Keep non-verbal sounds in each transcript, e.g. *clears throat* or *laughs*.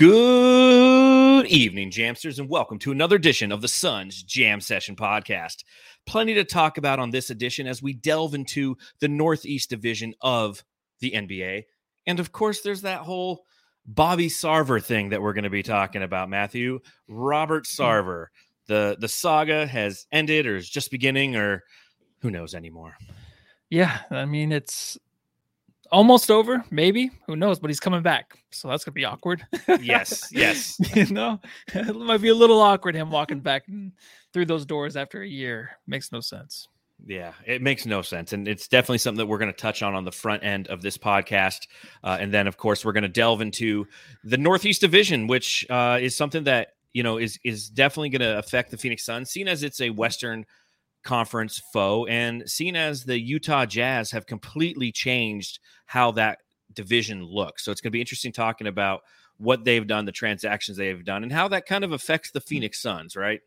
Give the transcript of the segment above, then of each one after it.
Good evening, Jamsters, and welcome to another edition of the Suns Jam Session podcast. Plenty to talk about on this edition as we delve into the Northeast Division of the NBA. And of course, there's that whole Bobby Sarver thing that we're going to be talking about, Matthew. Robert hmm. Sarver. The the saga has ended or is just beginning or who knows anymore. Yeah, I mean it's almost over, maybe. Who knows? But he's coming back, so that's gonna be awkward. *laughs* Yes, yes. you know, *laughs* it might be a little awkward him walking back through those doors after a year. Makes no sense. Yeah, it makes no sense. And it's definitely something that we're going to touch on on the front end of this podcast. Uh, and then, of course, we're going to delve into the Northeast Division, which uh, is something that, you know, is, is definitely going to affect the Phoenix Suns, seen as it's a Western Conference foe and seen as the Utah Jazz have completely changed how that division looks. So it's going to be interesting talking about what they've done, the transactions they've done, and how that kind of affects the Phoenix Suns, right?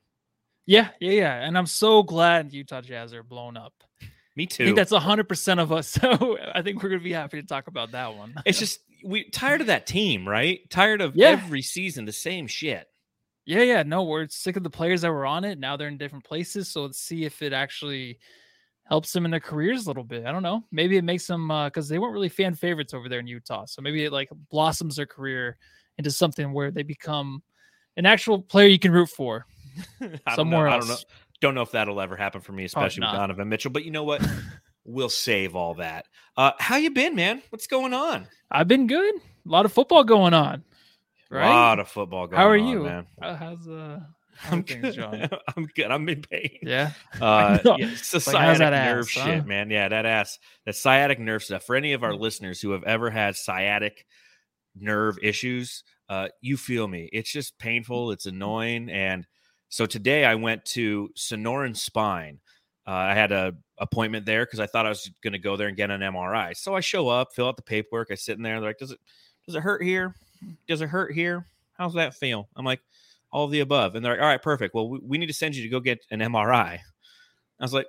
Yeah, yeah, yeah. And I'm so glad Utah Jazz are blown up. Me too. I think that's 100% of us. *laughs* So I think we're going to be happy to talk about that one. it's just, we tired of that team, right? Tired of yeah. every season the same shit. Yeah, yeah. No, we're sick of the players that were on it. Now they're in different places. So let's see if it actually helps them in their careers a little bit. I don't know. Maybe it makes them because uh, they weren't really fan favorites over there in Utah. So maybe it like blossoms their career into something where they become an actual player you can root for. somewhere *laughs* else. I don't know. Don't know if that'll ever happen for me, especially with Donovan Mitchell. But you know what? *laughs* we'll save all that. Uh, how you been, man? What's going on? I've been good. A lot of football going on. Right? A lot of football going on. How are you, man? how's uh I'm John? *laughs* I'm good. I'm in pain. Yeah. Uh, *laughs* yeah it's like, sciatic nerve ass, shit, huh? man. Yeah, that ass, that sciatic nerve stuff. For any of our listeners who have ever had sciatic nerve issues, uh, you feel me. It's just painful. It's annoying, and so today I went to Sonoran Spine. Uh, I had a appointment there because I thought I was going to go there and get an MRI. So I show up, fill out the paperwork. I sit in there. They're like, "Does it does it hurt here? Does it hurt here? How's that feel?" I'm like, "All of the above." And they're like, "All right, perfect. Well, we, we need to send you to go get an MRI." I was like,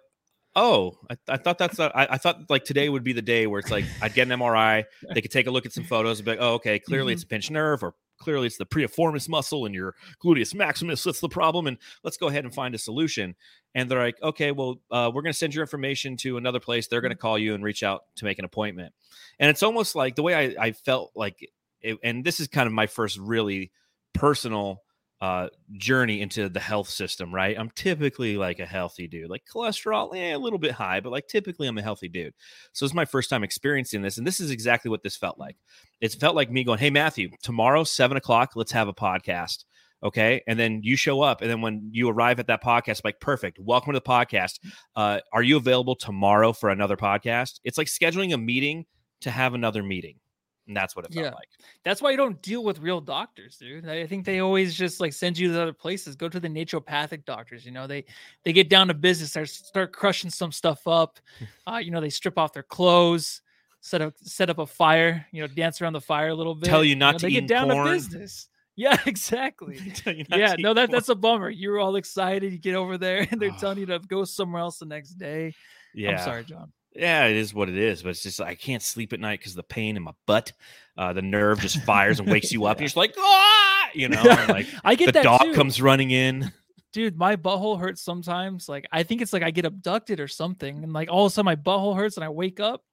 "Oh, I, I thought that's a, I, I thought like today would be the day where it's like I'd get an MRI. They could take a look at some photos and be like, "Oh, okay, clearly mm-hmm. it's a pinched nerve or clearly it's the piriformis muscle and your gluteus maximus that's the problem and let's go ahead and find a solution and they're like okay well uh, we're going to send your information to another place they're going to call you and reach out to make an appointment and it's almost like the way i, I felt like it, and this is kind of my first really personal uh, journey into the health system, right? I'm typically like a healthy dude, like cholesterol, eh, a little bit high, but like typically I'm a healthy dude. So it's my first time experiencing this. And this is exactly what this felt like. It felt like me going, Hey, Matthew, tomorrow, seven o'clock, let's have a podcast. Okay. And then you show up. And then when you arrive at that podcast, like, perfect. Welcome to the podcast. Uh, are you available tomorrow for another podcast? It's like scheduling a meeting to have another meeting. And that's what it felt yeah. like. That's why you don't deal with real doctors, dude. I think they always just like send you to other places. Go to the naturopathic doctors. You know, they they get down to business, start start crushing some stuff up. Uh, you know, they strip off their clothes, set up set up a fire. You know, dance around the fire a little bit. Tell you not you know, to they get down to business. *laughs* Yeah, exactly. *laughs* yeah, no, that that's a bummer. You're all excited, you get over there, *sighs* and they're telling you to go somewhere else the next day. Yeah, I'm sorry, John yeah, it is what it is, but it's just I can't sleep at night because the pain in my butt. Uh, the nerve just fires and wakes you up. And you're *laughs* just like, ah, you know, like *laughs* I get the that dog too. comes running in. Dude, my butthole hurts sometimes. Like I think it's like I get abducted or something, and like all of a sudden my butthole hurts and I wake up.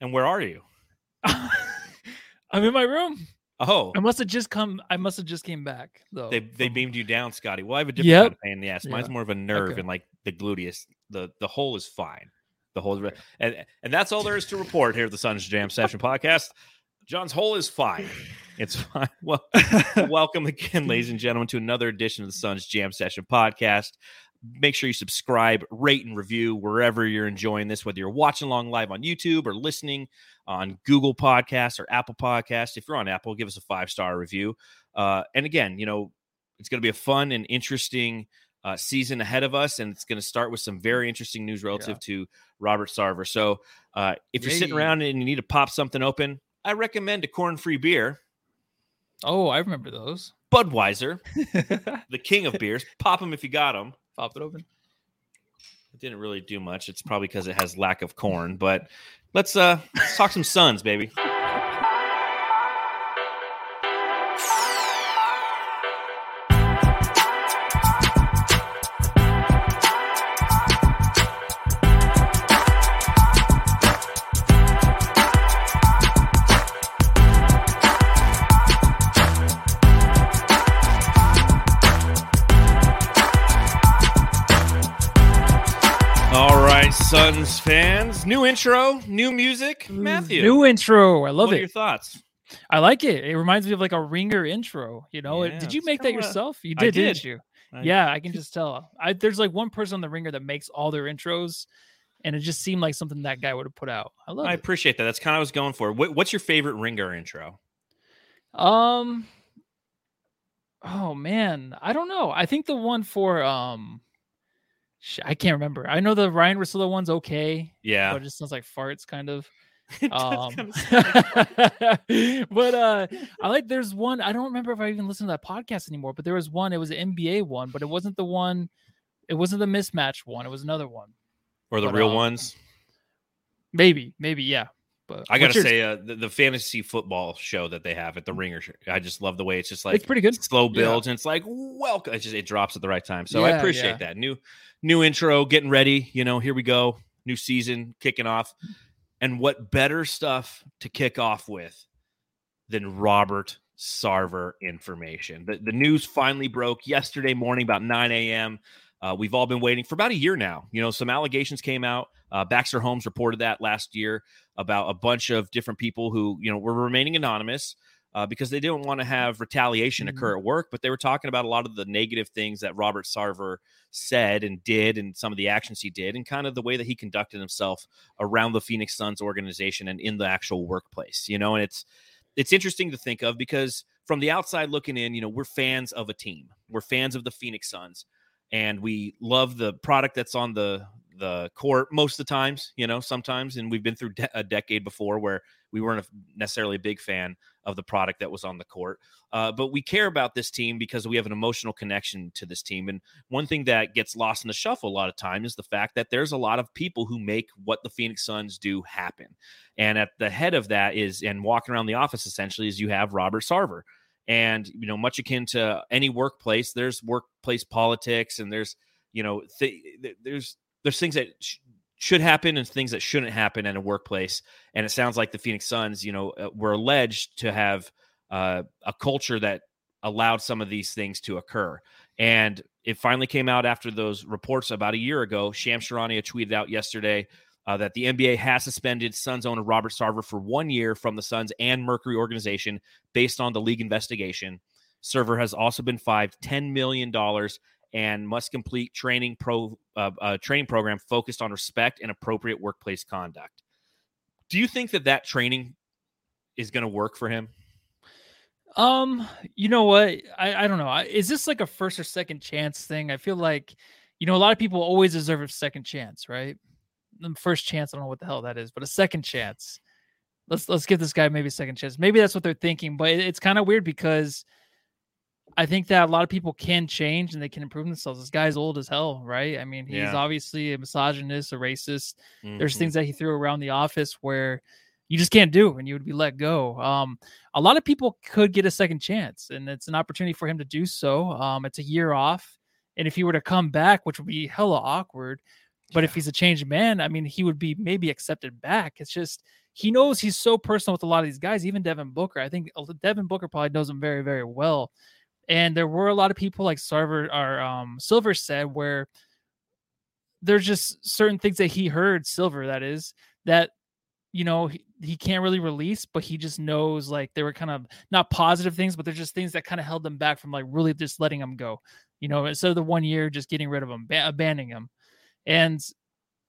And where are you? *laughs* I'm in my room. Oh, I must have just come. I must have just came back though. They they beamed you down, Scotty. Well, I have a different yep. kind of pain in the ass. Mine's yeah. more of a nerve okay. and like the gluteus. The the hole is fine the whole and and that's all there is to report here at the Suns Jam Session podcast. John's hole is fine. It's *laughs* fine. Well, *laughs* welcome again, ladies and gentlemen, to another edition of the Suns Jam Session podcast. Make sure you subscribe, rate, and review wherever you're enjoying this, whether you're watching along live on YouTube or listening on Google Podcasts or Apple Podcasts. If you're on Apple, give us a five star review. Uh, and again, you know, it's going to be a fun and interesting uh, season ahead of us, and it's going to start with some very interesting news relative yeah. to Robert Sarver. So, uh, if you're sitting around and you need to pop something open, I recommend a corn-free beer. Oh, I remember those. Budweiser, *laughs* the king of beers. Pop them if you got them. Pop it open. It didn't really do much. It's probably because it has lack of corn. But let's uh let's talk some Suns, baby. New intro, new music. Matthew. New intro. I love what it. your thoughts? I like it. It reminds me of like a ringer intro. You know, yeah, did you make that yourself? You did, did, didn't you? I, yeah, I can just tell. I, there's like one person on the ringer that makes all their intros, and it just seemed like something that guy would have put out. I love. I it. appreciate that. That's kind of what I was going for. What, what's your favorite ringer intro? Um. Oh man, I don't know. I think the one for um I can't remember. I know the Ryan Russillo one's okay. Yeah. But it just sounds like farts kind of. *laughs* um, *laughs* *laughs* but uh I like there's one I don't remember if I even listened to that podcast anymore, but there was one, it was an NBA one, but it wasn't the one, it wasn't the mismatch one, it was another one. Or the but, real um, ones? Maybe, maybe, yeah. But I gotta say, uh, the, the, fantasy football show that they have at the Ringer, I just love the way it's just like it's pretty good, slow builds, yeah. and it's like welcome. It just it drops at the right time, so yeah, I appreciate yeah. that new new intro, getting ready. You know, here we go, new season kicking off, and what better stuff to kick off with than Robert Sarver information? The the news finally broke yesterday morning about 9 a.m. Uh, we've all been waiting for about a year now. You know, some allegations came out. Uh, Baxter Holmes reported that last year about a bunch of different people who, you know, were remaining anonymous uh, because they didn't want to have retaliation mm-hmm. occur at work. But they were talking about a lot of the negative things that Robert Sarver said and did, and some of the actions he did, and kind of the way that he conducted himself around the Phoenix Suns organization and in the actual workplace. You know, and it's it's interesting to think of because from the outside looking in, you know, we're fans of a team. We're fans of the Phoenix Suns and we love the product that's on the the court most of the times you know sometimes and we've been through de- a decade before where we weren't necessarily a big fan of the product that was on the court uh, but we care about this team because we have an emotional connection to this team and one thing that gets lost in the shuffle a lot of time is the fact that there's a lot of people who make what the phoenix suns do happen and at the head of that is and walking around the office essentially is you have robert sarver and you know much akin to any workplace there's workplace politics and there's you know th- there's there's things that sh- should happen and things that shouldn't happen in a workplace. And it sounds like the phoenix suns you know uh, were alleged to have uh, a culture that allowed some of these things to occur. And it finally came out after those reports about a year ago. Shams charania tweeted out yesterday uh, that the NBA has suspended Suns owner Robert Sarver for one year from the Suns and Mercury organization based on the league investigation. Sarver has also been fined $10 million and must complete training pro uh, uh, training program focused on respect and appropriate workplace conduct. Do you think that that training is going to work for him? Um, you know what? I, I don't know. Is this like a first or second chance thing? I feel like, you know, a lot of people always deserve a second chance, right? the first chance. I don't know what the hell that is, but a second chance. Let's let's give this guy maybe a second chance. Maybe that's what they're thinking, but it's kind of weird because I think that a lot of people can change and they can improve themselves. This guy's old as hell, right? I mean, he's yeah. obviously a misogynist, a racist. Mm-hmm. There's things that he threw around the office where you just can't do and you would be let go. Um, a lot of people could get a second chance, and it's an opportunity for him to do so. Um, it's a year off. And if he were to come back, which would be hella awkward, but yeah. if he's a changed man, I mean, he would be maybe accepted back. It's just he knows he's so personal with a lot of these guys, even Devin Booker. I think Devin Booker probably knows him very, very well. And there were a lot of people like Sarver or um, Silver said where there's just certain things that he heard Silver that is that you know he, he can't really release, but he just knows like they were kind of not positive things, but they're just things that kind of held them back from like really just letting him go. You know, instead of the one year just getting rid of him, ba- abandoning him. And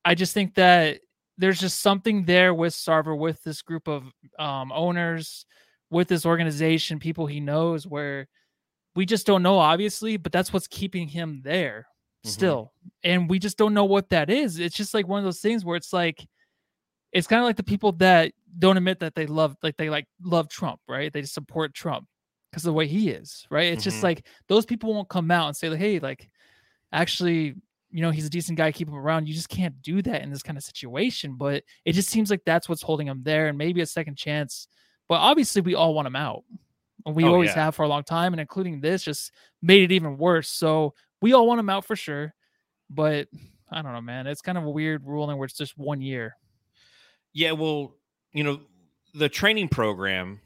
I just think that there's just something there with Sarver, with this group of um, owners, with this organization, people he knows, where we just don't know, obviously, but that's what's keeping him there mm-hmm. still. And we just don't know what that is. It's just like one of those things where it's like, it's kind of like the people that don't admit that they love, like they like love Trump, right? They just support Trump because of the way he is, right? It's mm-hmm. just like those people won't come out and say, like, hey, like, actually, you know, he's a decent guy, keep him around. You just can't do that in this kind of situation. But it just seems like that's what's holding him there and maybe a second chance. But obviously, we all want him out. We oh, always yeah. have for a long time, and including this just made it even worse. So we all want him out for sure. But I don't know, man. It's kind of a weird ruling where it's just one year. Yeah, well, you know, the training program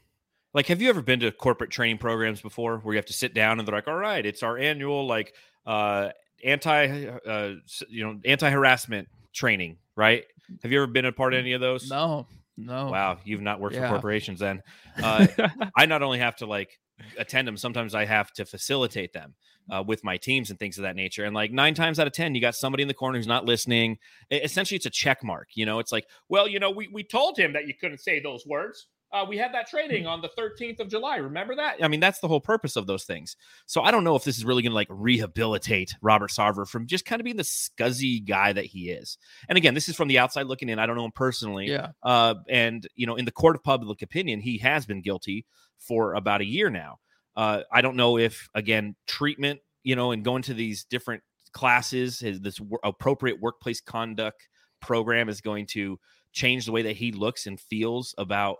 like have you ever been to corporate training programs before where you have to sit down and they're like all right it's our annual like uh anti uh, you know anti harassment training right? Have you ever been a part of any of those? No, no. Wow, you've not worked yeah. for corporations then. Uh, *laughs* I not only have to like attend them, sometimes I have to facilitate them uh, with my teams and things of that nature. And like nine times out of 10, you got somebody in the corner who's not listening. Essentially, it's a check mark. You know, it's like, well, you know, we, we told him that you couldn't say those words. Uh, we had that trading on the 13th of July. Remember that? I mean, that's the whole purpose of those things. So I don't know if this is really going to like rehabilitate Robert Sarver from just kind of being the scuzzy guy that he is. And again, this is from the outside looking in. I don't know him personally. Yeah. Uh, and, you know, in the court of public opinion, he has been guilty for about a year now. Uh, I don't know if, again, treatment, you know, and going to these different classes, his, this w- appropriate workplace conduct program is going to change the way that he looks and feels about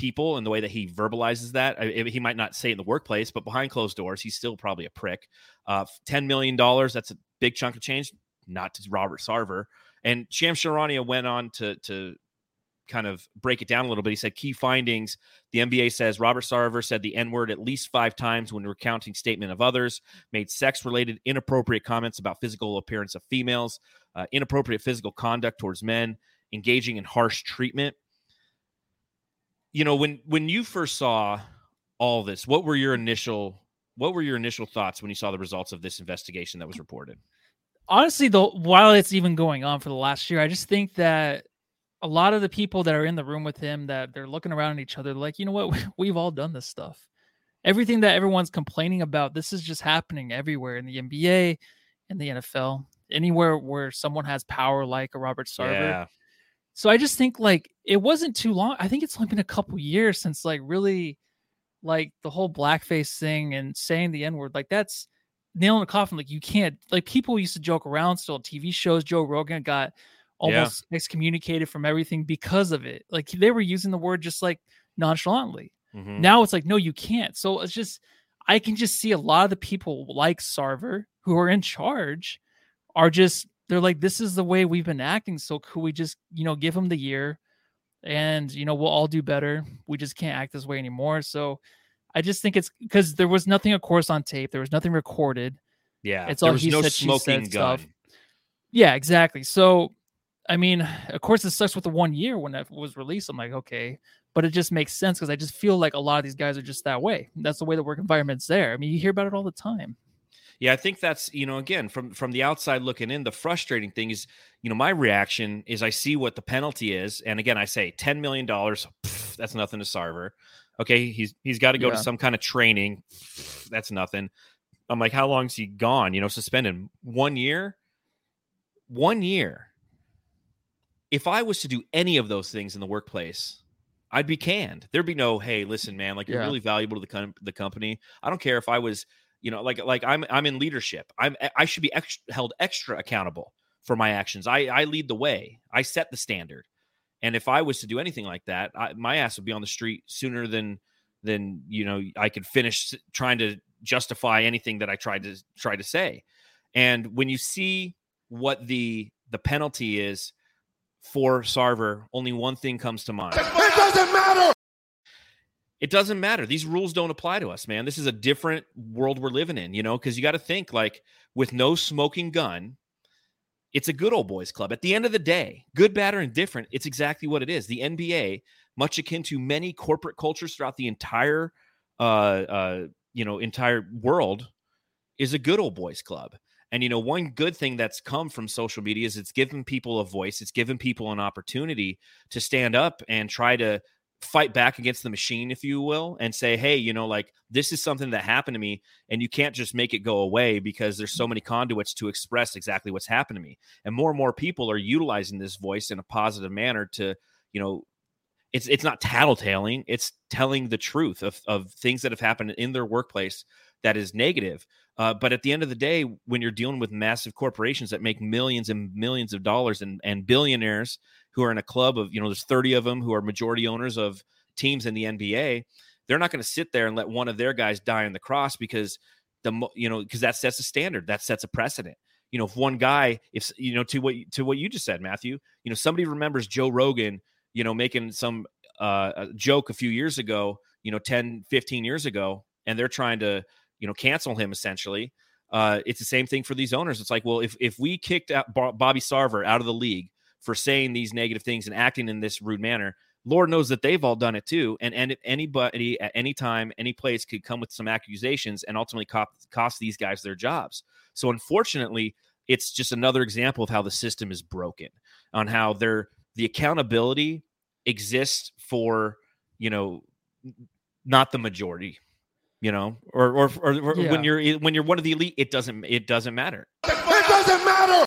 people and the way that he verbalizes that. I, he might not say it in the workplace, but behind closed doors, he's still probably a prick. Uh, $10 million, that's a big chunk of change, not to Robert Sarver. And Shams Charania went on to, to kind of break it down a little bit. He said key findings. The NBA says Robert Sarver said the N word at least five times when recounting statement of others, made sex related inappropriate comments about physical appearance of females, uh, inappropriate physical conduct towards men, engaging in harsh treatment. You know, when when you first saw all this, what were your initial what were your initial thoughts when you saw the results of this investigation that was reported? Honestly, though, while it's even going on for the last year, I just think that a lot of the people that are in the room with him that they're looking around at each other like you know what *laughs* we've all done this stuff everything that everyone's complaining about this is just happening everywhere in the nba in the nfl anywhere where someone has power like a robert sarver yeah. So i just think like it wasn't too long i think it's only been a couple years since like really like the whole blackface thing and saying the n-word like that's nail in the coffin like you can't like people used to joke around still tv shows joe rogan got almost yeah. excommunicated from everything because of it. Like they were using the word just like nonchalantly. Mm-hmm. Now it's like, no, you can't. So it's just, I can just see a lot of the people like Sarver who are in charge are just, they're like, this is the way we've been acting. So could we just, you know, give them the year and, you know, we'll all do better. We just can't act this way anymore. So I just think it's because there was nothing, of course, on tape. There was nothing recorded. Yeah. It's all he no said, she said gun. stuff. Yeah, exactly. So I mean, of course, it sucks with the one year when it was released. I'm like, okay, but it just makes sense because I just feel like a lot of these guys are just that way. That's the way the work environment's there. I mean, you hear about it all the time. Yeah, I think that's you know again from from the outside looking in, the frustrating thing is you know my reaction is I see what the penalty is, and again I say ten million dollars, that's nothing to Sarver. Okay, he's he's got to go yeah. to some kind of training, that's nothing. I'm like, how long's he gone? You know, suspended one year, one year if I was to do any of those things in the workplace, I'd be canned. There'd be no, hey, listen, man, like you're really valuable to the com- the company. I don't care if I was, you know, like like I'm I'm in leadership. I'm I should be ex- held extra accountable for my actions. I I lead the way. I set the standard. And if I was to do anything like that, I, my ass would be on the street sooner than than you know I could finish trying to justify anything that I tried to try to say. And when you see what the the penalty is for Sarver, only one thing comes to mind. It doesn't matter. It doesn't matter. These rules don't apply to us, man. This is a different world we're living in, you know, because you got to think like with no smoking gun, it's a good old boys club. At the end of the day, good, bad, or indifferent, it's exactly what it is. The NBA, much akin to many corporate cultures throughout the entire, uh, uh, you know, entire world, is a good old boys club. And you know, one good thing that's come from social media is it's given people a voice. It's given people an opportunity to stand up and try to fight back against the machine, if you will, and say, hey, you know, like this is something that happened to me, and you can't just make it go away because there's so many conduits to express exactly what's happened to me. And more and more people are utilizing this voice in a positive manner to, you know, it's it's not tattletaling, it's telling the truth of of things that have happened in their workplace that is negative. Uh, but at the end of the day, when you're dealing with massive corporations that make millions and millions of dollars and, and billionaires who are in a club of, you know, there's 30 of them who are majority owners of teams in the NBA, they're not going to sit there and let one of their guys die on the cross because the, you know, because that sets a standard, that sets a precedent. You know, if one guy, if, you know, to what, to what you just said, Matthew, you know, somebody remembers Joe Rogan, you know, making some uh, joke a few years ago, you know, 10, 15 years ago, and they're trying to, you know, cancel him essentially. Uh, it's the same thing for these owners. It's like, well, if if we kicked out Bobby Sarver out of the league for saying these negative things and acting in this rude manner. Lord knows that they've all done it too. And and anybody at any time, any place could come with some accusations and ultimately cost, cost these guys their jobs. So unfortunately, it's just another example of how the system is broken, on how they're the accountability exists for you know not the majority you know or or, or, or yeah. when you're when you're one of the elite it doesn't it doesn't matter it doesn't matter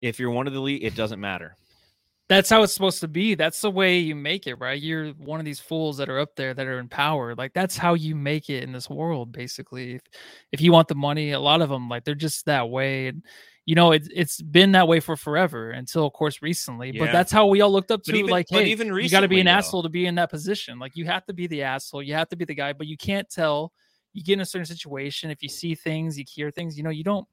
if you're one of the elite it doesn't matter that's how it's supposed to be. That's the way you make it right? You're one of these fools that are up there that are in power. Like that's how you make it in this world basically. If, if you want the money a lot of them like they're just that way. And you know it's it's been that way for forever until of course recently. Yeah. but that's how we all looked up to even, like hey even recently, you got to be an though. asshole to be in that position. Like you have to be the asshole. You have to be the guy. But you can't tell. You get in a certain situation. If you see things you hear things you know you don't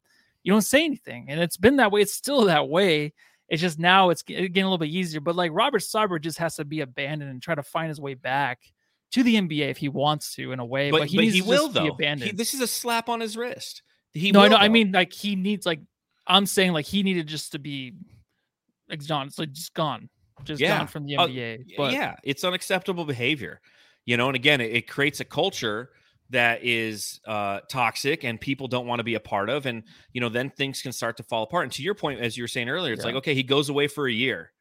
you don't say anything. And it's been that way. It's still that way it's just now it's getting a little bit easier but like robert sarver just has to be abandoned and try to find his way back to the nba if he wants to in a way but, but he, but he will though abandoned. He, this is a slap on his wrist he no, will, I know. I mean, like he needs like I'm saying like he needed just to be gone. It's like just gone, just yeah. gone from the NBA. Uh, but yeah, it's unacceptable behavior, you know. And again, it, it creates a culture that is uh, toxic and people don't want to be a part of, and you know, then things can start to fall apart. And to your point, as you were saying earlier, it's yeah. like okay, he goes away for a year.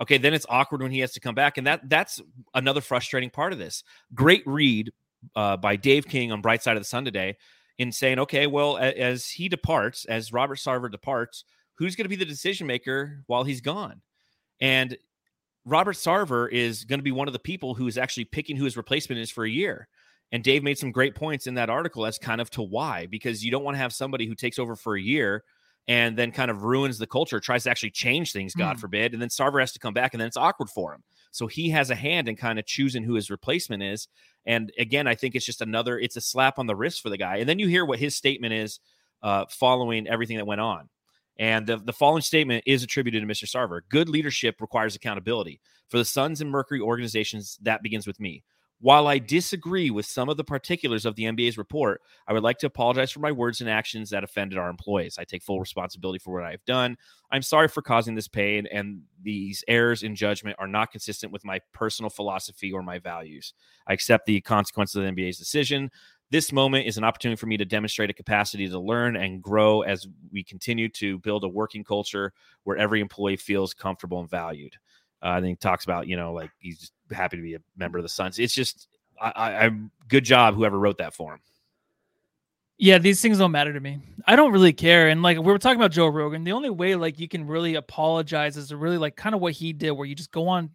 Okay, then it's awkward when he has to come back, and that that's another frustrating part of this. Great read uh, by Dave King on Bright Side of the Sun today in saying, okay, well, as he departs, as Robert Sarver departs, who's going to be the decision maker while he's gone? And Robert Sarver is going to be one of the people who is actually picking who his replacement is for a year. And Dave made some great points in that article as kind of to why, because you don't want to have somebody who takes over for a year and then kind of ruins the culture, tries to actually change things, God mm. forbid. And then Sarver has to come back and then it's awkward for him. So he has a hand in kind of choosing who his replacement is. And again, I think it's just another, it's a slap on the wrist for the guy. And then you hear what his statement is uh, following everything that went on. And the, the following statement is attributed to Mr. Sarver. Good leadership requires accountability. For the Suns and Mercury organizations, that begins with me. While I disagree with some of the particulars of the NBA's report, I would like to apologize for my words and actions that offended our employees. I take full responsibility for what I have done. I'm sorry for causing this pain, and these errors in judgment are not consistent with my personal philosophy or my values. I accept the consequences of the NBA's decision. This moment is an opportunity for me to demonstrate a capacity to learn and grow as we continue to build a working culture where every employee feels comfortable and valued. Uh, I think talks about you know like he's happy to be a member of the Suns. It's just I, I, I'm good job whoever wrote that for him. Yeah, these things don't matter to me. I don't really care. And like we were talking about Joe Rogan, the only way like you can really apologize is to really like kind of what he did, where you just go on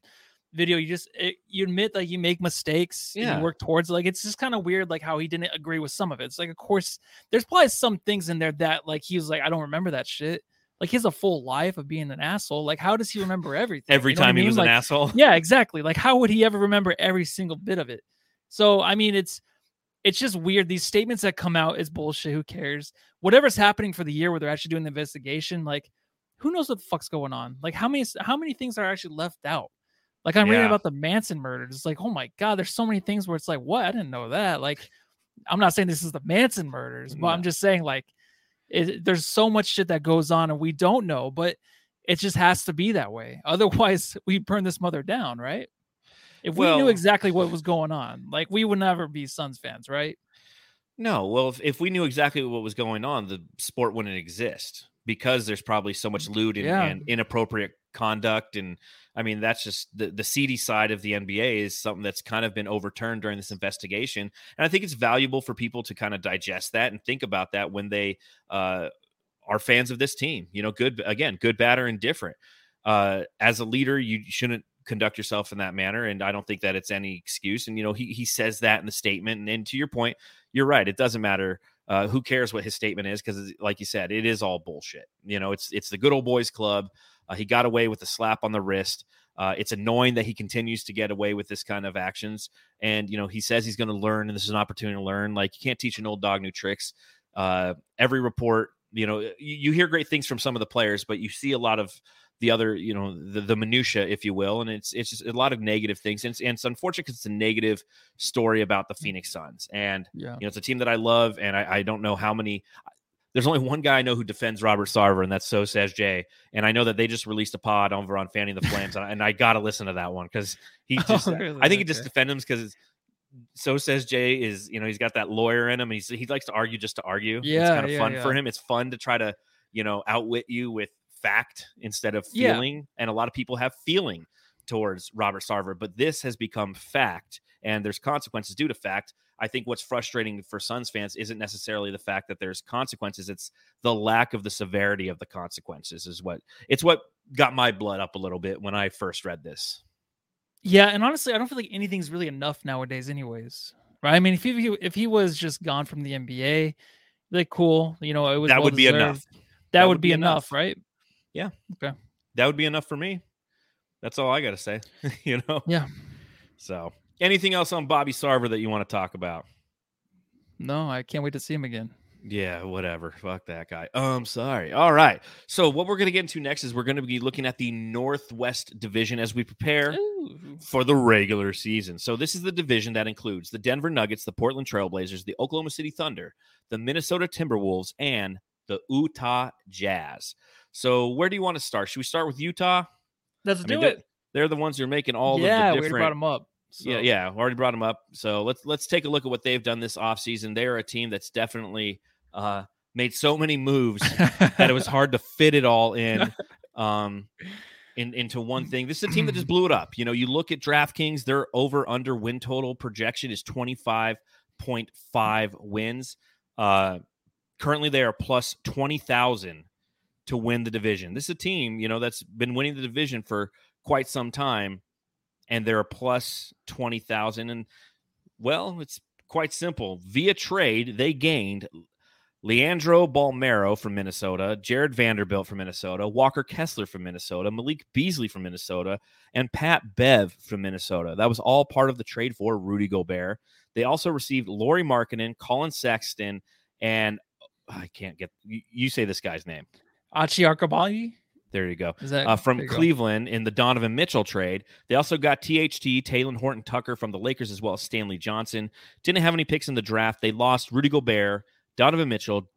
video, you just it, you admit like you make mistakes, yeah, you work towards like it's just kind of weird like how he didn't agree with some of it. It's like of course there's probably some things in there that like he was like I don't remember that shit. Like he has a full life of being an asshole. Like how does he remember everything? Every you know time he was like, an asshole. *laughs* Yeah, exactly. Like how would he ever remember every single bit of it? So I mean, it's it's just weird. These statements that come out is bullshit. Who cares? Whatever's happening for the year where they're actually doing the investigation, like who knows what the fuck's going on? Like how many how many things are actually left out? Like I'm yeah. reading about the Manson murders. It's like, oh my god, there's so many things where it's like, what? I didn't know that. Like, I'm not saying this is the Manson murders, but I'm just saying like it, there's so much shit that goes on and we don't know, but it just has to be that way. *laughs* Otherwise, we burn this mother down, right? If we well, knew exactly what was going on, like we would never be Suns fans, right? No. Well, if, if we knew exactly what was going on, the sport wouldn't exist because there's probably so much lewd and, yeah. and inappropriate conduct and I mean, that's just the, the seedy side of the NBA is something that's kind of been overturned during this investigation. And I think it's valuable for people to kind of digest that and think about that when they uh, are fans of this team. You know, good, again, good, bad, or indifferent. Uh, as a leader, you shouldn't conduct yourself in that manner. And I don't think that it's any excuse. And, you know, he, he says that in the statement. And, and to your point, you're right. It doesn't matter. Uh, who cares what his statement is? Because, like you said, it is all bullshit. You know, it's it's the good old boys club. Uh, he got away with a slap on the wrist. Uh, it's annoying that he continues to get away with this kind of actions. And, you know, he says he's going to learn, and this is an opportunity to learn. Like, you can't teach an old dog new tricks. Uh, every report, you know, you, you, hear great things from some of the players, but you see a lot of the other, you know, the, the minutia, if you will. And it's it's just a lot of negative things. And it's, and it's unfortunate because it's a negative story about the mm. Phoenix Suns. And, yeah. you know, it's a team that I love, and I, I don't know how many there's only one guy I know who defends Robert Sarver, and that's So Says Jay. And I know that they just released a pod over on Fanning the Flames, and I got to listen to that one because he *laughs* just, oh, really? I think he just defends him because so says Jay is you know he's got that lawyer in him. He's he likes to argue just to argue. Yeah, it's kind of yeah, fun yeah. for him. It's fun to try to you know outwit you with fact instead of feeling. Yeah. And a lot of people have feeling towards Robert Sarver, but this has become fact, and there's consequences due to fact. I think what's frustrating for Suns fans isn't necessarily the fact that there's consequences; it's the lack of the severity of the consequences. Is what it's what got my blood up a little bit when I first read this. Yeah, and honestly, I don't feel like anything's really enough nowadays, anyways. Right? I mean, if he if he was just gone from the NBA, like cool, you know, it was that would be enough. That, that would, would, be enough, enough, right? Yeah. Okay. That would be enough for me. That's all I got to say. *laughs* you know. Yeah. So, anything else on Bobby Sarver that you want to talk about? No, I can't wait to see him again. Yeah, whatever. Fuck that guy. Um, sorry. All right. So what we're gonna get into next is we're gonna be looking at the Northwest Division as we prepare Ooh. for the regular season. So this is the division that includes the Denver Nuggets, the Portland Trailblazers, the Oklahoma City Thunder, the Minnesota Timberwolves, and the Utah Jazz. So where do you want to start? Should we start with Utah? Let's I do mean, it. They're, they're, the ones who are making all yeah, the different. Yeah, we brought them up. So. Yeah, yeah, already brought them up. So let's let's take a look at what they've done this offseason. They're a team that's definitely uh, made so many moves that it was *laughs* hard to fit it all in. *laughs* Um, in, into one thing. This is a team that just blew it *clears throat* up. You know, you look at DraftKings, their over under win total projection is 25.5 wins. Uh, currently, they are plus 20,000 to win the division. This is a team, you know, that's been winning the division for quite some time, and they're plus 20,000. And, well, it's quite simple. Via trade, they gained Leandro Bolmaro from Minnesota, Jarred Vanderbilt from Minnesota, Walker Kessler from Minnesota, Malik Beasley from Minnesota, and Pat Bev from Minnesota. That was all part of the trade for Rudy Gobert. They also received Lauri Markkanen, Collin Sexton, and I can't get you, you say this guy's name. Ochai Agbaji. There you go. That, uh, from Cleveland go. in the Donovan Mitchell trade. They also got THT, Talen Horton Tucker from the Lakers, as well as Stanley Johnson. Didn't have any picks in the draft. They lost Rudy Gobert, Donovan Mitchell,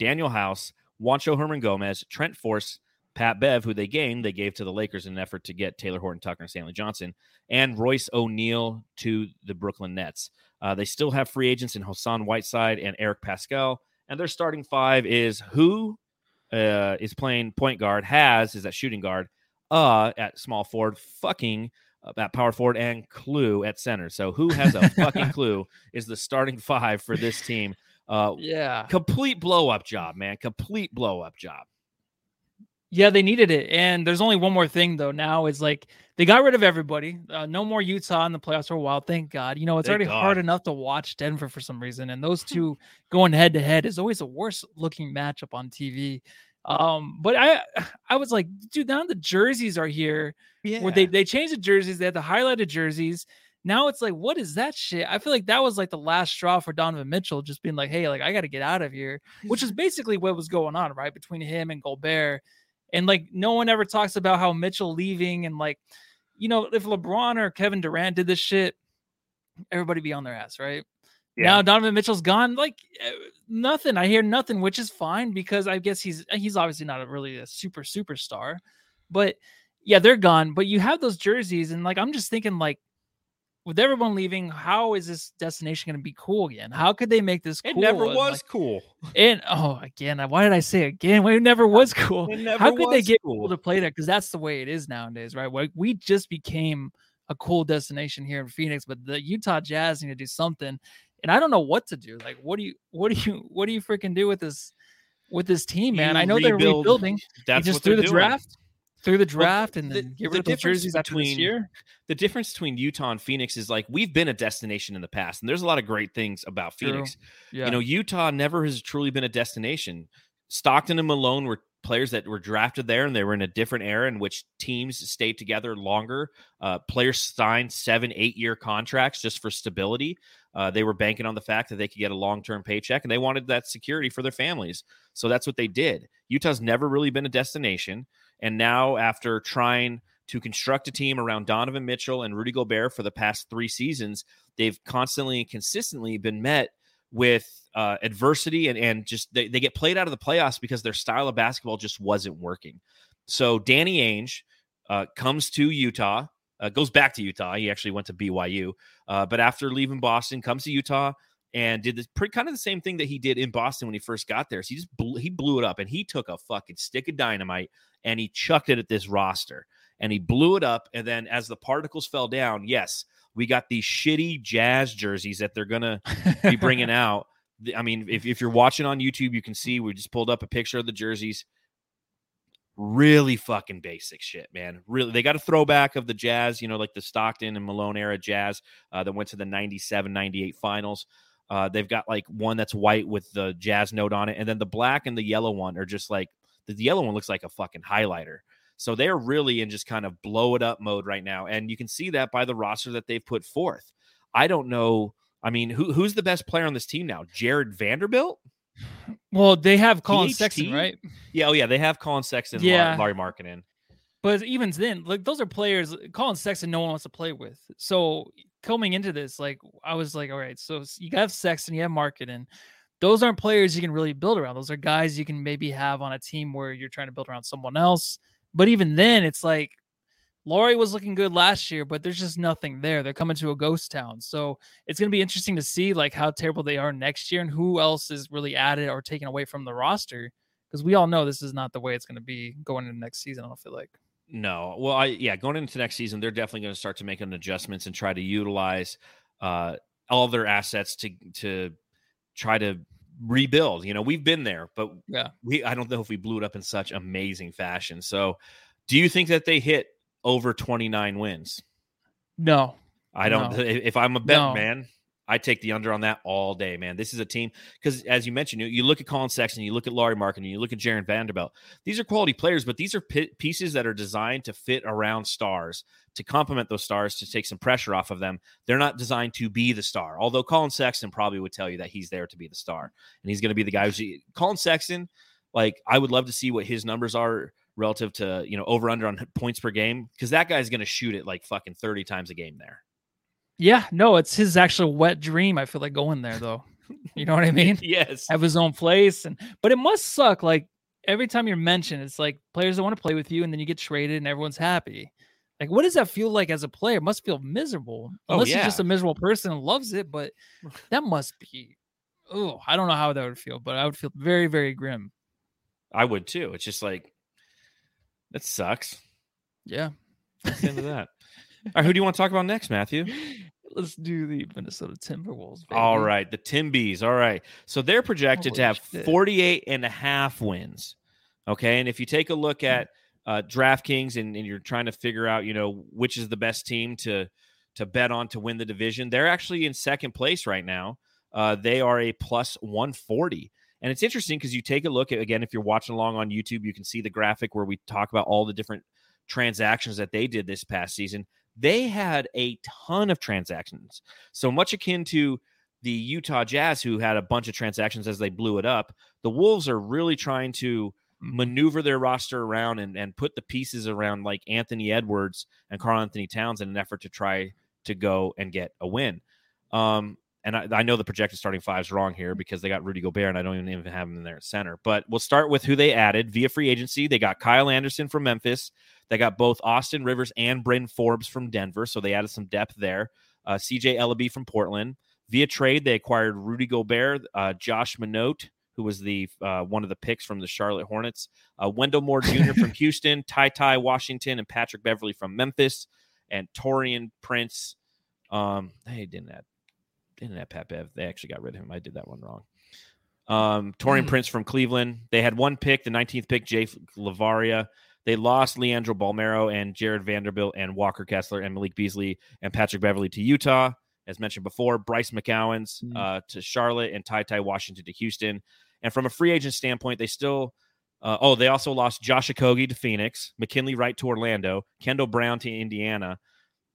Danuel House, Juancho Hernangomez, Trent Forrest, Pat Bev, who they gained, they gave to the Lakers in an effort to get Talen Horton Tucker and Stanley Johnson, and Royce O'Neale to the Brooklyn Nets. Uh, they still have free agents in Hassan Whiteside and Eric Paschall, and their starting five is who uh, is playing point guard, has is at shooting guard, uh, at small forward, fucking uh, at power forward, and Clue at center. So who has a fucking *laughs* clue is the starting five for this team. Uh, yeah, complete blow up job, man. Complete blow up job. Yeah, they needed it. And there's only one more thing though. Now is like they got rid of everybody. Uh, no more Utah in the playoffs for a while. Thank God. You know it's Thank already God. hard enough to watch Denver for some reason, and those two going head to head is always the worst looking matchup on TV. Um, but I I was like, dude, now the jerseys are here. Yeah. Where they they changed the jerseys. They had the highlighted jerseys. Now it's like, what is that shit? I feel like that was like the last straw for Donovan Mitchell, just being like, hey, like I got to get out of here, which is basically what was going on, right? Between him and Gobert. And like, no one ever talks about how Mitchell leaving and like, you know, if LeBron or Kevin Durant did this shit, everybody be on their ass, right? Yeah. Now Donovan Mitchell's gone. Like eh, nothing. I hear nothing, which is fine because I guess he's he's obviously not a really a super superstar. But yeah, they're gone. But you have those jerseys, and like I'm just thinking, like with everyone leaving, how is this destination going to be cool again? How could they make this cool? It never was like, cool. And oh, again, uh, why did I say again? Well, it never was cool. Never how could they get cool. people to play that? Because that's the way it is nowadays, right? Like we just became a cool destination here in Phoenix, but the Utah Jazz need to do something. And I don't know what to do. Like, what do you, what do you, what do you freaking do with this, with this team, man? You I know rebuild. they're rebuilding. That's just through the doing. draft through the draft well, and then the, get rid the of the jerseys between, this year. The difference between Utah and Phoenix is like we've been a destination in the past, and there's a lot of great things about Phoenix. Yeah. You know, Utah never has truly been a destination. Stockton and Malone were players that were drafted there, and they were in a different era in which teams stayed together longer. Uh, players signed seven, eight year contracts just for stability. Uh, they were banking on the fact that they could get a long term paycheck, and they wanted that security for their families. So that's what they did. Utah's never really been a destination. And now, after trying to construct a team around Donovan Mitchell and Rudy Gobert for the past three seasons, they've constantly and consistently been met with uh, adversity and and just they, they get played out of the playoffs because their style of basketball just wasn't working. So Danny Ainge uh, comes to Utah, uh, goes back to Utah. He actually went to BYU, uh, but after leaving Boston, comes to Utah and did this pretty kind of the same thing that he did in Boston when he first got there. So he just blew, he blew it up and he took a fucking stick of dynamite and he chucked it at this roster and he blew it up. And then as the particles fell down, yes, we got these shitty Jazz jerseys that they're gonna be bringing *laughs* out. I mean, if, if you're watching on YouTube, you can see we just pulled up a picture of the jerseys. Really fucking basic shit, man. Really, they got a throwback of the Jazz, you know, like the Stockton and Malone era Jazz uh, that went to the 97 98 finals. Uh, they've got like one that's white with the jazz note on it, and then the black and the yellow one are just like the yellow one looks like a fucking highlighter. So they're really in just kind of blow it up mode right now, and you can see that by the roster that they've put forth. I don't know. I mean, who who's the best player on this team now? Jarred Vanderbilt. Well, they have Collin THT? Sexton, right? Yeah, oh yeah, they have Collin Sexton, yeah. Lauri Markkanen. But even then, like those are players. Collin Sexton, no one wants to play with. So coming into this, like I was like, all right, so you have Sexton, and you have Markkanen. Those aren't players you can really build around. Those are guys you can maybe have on a team where you're trying to build around someone else. But even then, it's like Lauri was looking good last year, but there's just nothing there. They're coming to a ghost town. So it's going to be interesting to see like how terrible they are next year and who else is really added or taken away from the roster. Because we all know this is not the way it's going to be going into next season. I don't feel like. No. Well, I yeah, going into next season, they're definitely going to start to make an adjustments and try to utilize uh, all their assets to to try to rebuild. You know, we've been there, but yeah, we I don't know if we blew it up in such amazing fashion. So, do you think that they hit over 29 wins? No. I don't no. *laughs* if I'm a bet no. man, I take the under on that all day, man. This is a team because, as you mentioned, you, you, look at Collin Sexton, you look at Lauri Markkanen, you look at Jarred Vanderbilt. These are quality players, but these are p- pieces that are designed to fit around stars to complement those stars to take some pressure off of them. They're not designed to be the star. Although Collin Sexton probably would tell you that he's there to be the star, and he's going to be the guy who's Collin Sexton. Like I would love to see what his numbers are relative to you know over under on points per game because that guy's going to shoot it like fucking thirty times a game there. Yeah, no, it's his actual wet dream. I feel like going there though. You know what I mean? *laughs* yes. Have his own place, and but it must suck. Like every time you're mentioned, it's like players that want to play with you, and then you get traded, and everyone's happy. Like, what does that feel like as a player? It must feel miserable. Oh, Unless oh, yeah. you're just a miserable person and loves it, but that must be. Oh, I don't know how that would feel, but I would feel very, very grim. I would too. It's just like that sucks. Yeah. That's the end of that. *laughs* All right, who do you want to talk about next, Matthew? Let's do the Minnesota Timberwolves. Baby. All right, the Timbees. All right. So they're projected Holy to have shit. 48 and a half wins. Okay. And if you take a look at uh, DraftKings and, and you're trying to figure out, you know, which is the best team to to bet on to win the division, they're actually in second place right now. Uh, they are a plus 140. And it's interesting because you take a look at, again, if you're watching along on YouTube, you can see the graphic where we talk about all the different transactions that they did this past season they had a ton of transactions. So much akin to the Utah Jazz, who had a bunch of transactions as they blew it up. The Wolves are really trying to mm. maneuver their roster around and, and put the pieces around like Anthony Edwards and Karl-Anthony Towns in an effort to try to go and get a win. Um, and I, I, know the projected starting five is wrong here because they got Rudy Gobert and I don't even have him in there at center. But we'll start with who they added via free agency. They got Kyle Anderson from Memphis. They got both Austin Rivers and Bryn Forbes from Denver, so they added some depth there. Uh, CJ Elleby from Portland. Via trade, they acquired Rudy Gobert, uh, Josh Minott, who was the uh, one of the picks from the Charlotte Hornets, uh, Wendell Moore Jr. from *laughs* Houston, Ty Ty Washington, and Patrick Beverley from Memphis, and Taurean Prince. Um, they didn't add didn't have Pat Bev. They actually got rid of him. I did that one wrong. Um, Taurean mm. Prince from Cleveland. They had one pick, the 19th pick, Jake LaRavia. They lost Leandro Bolmaro and Jarred Vanderbilt and Walker Kessler and Malik Beasley and Patrick Beverley to Utah. As mentioned before, Bryce McGowens mm. uh, to Charlotte and Ty Ty Washington to Houston. And from a free agent standpoint, they still uh, oh, they also lost Josh Okogie to Phoenix, McKinley Wright to Orlando, Kendall Brown to Indiana,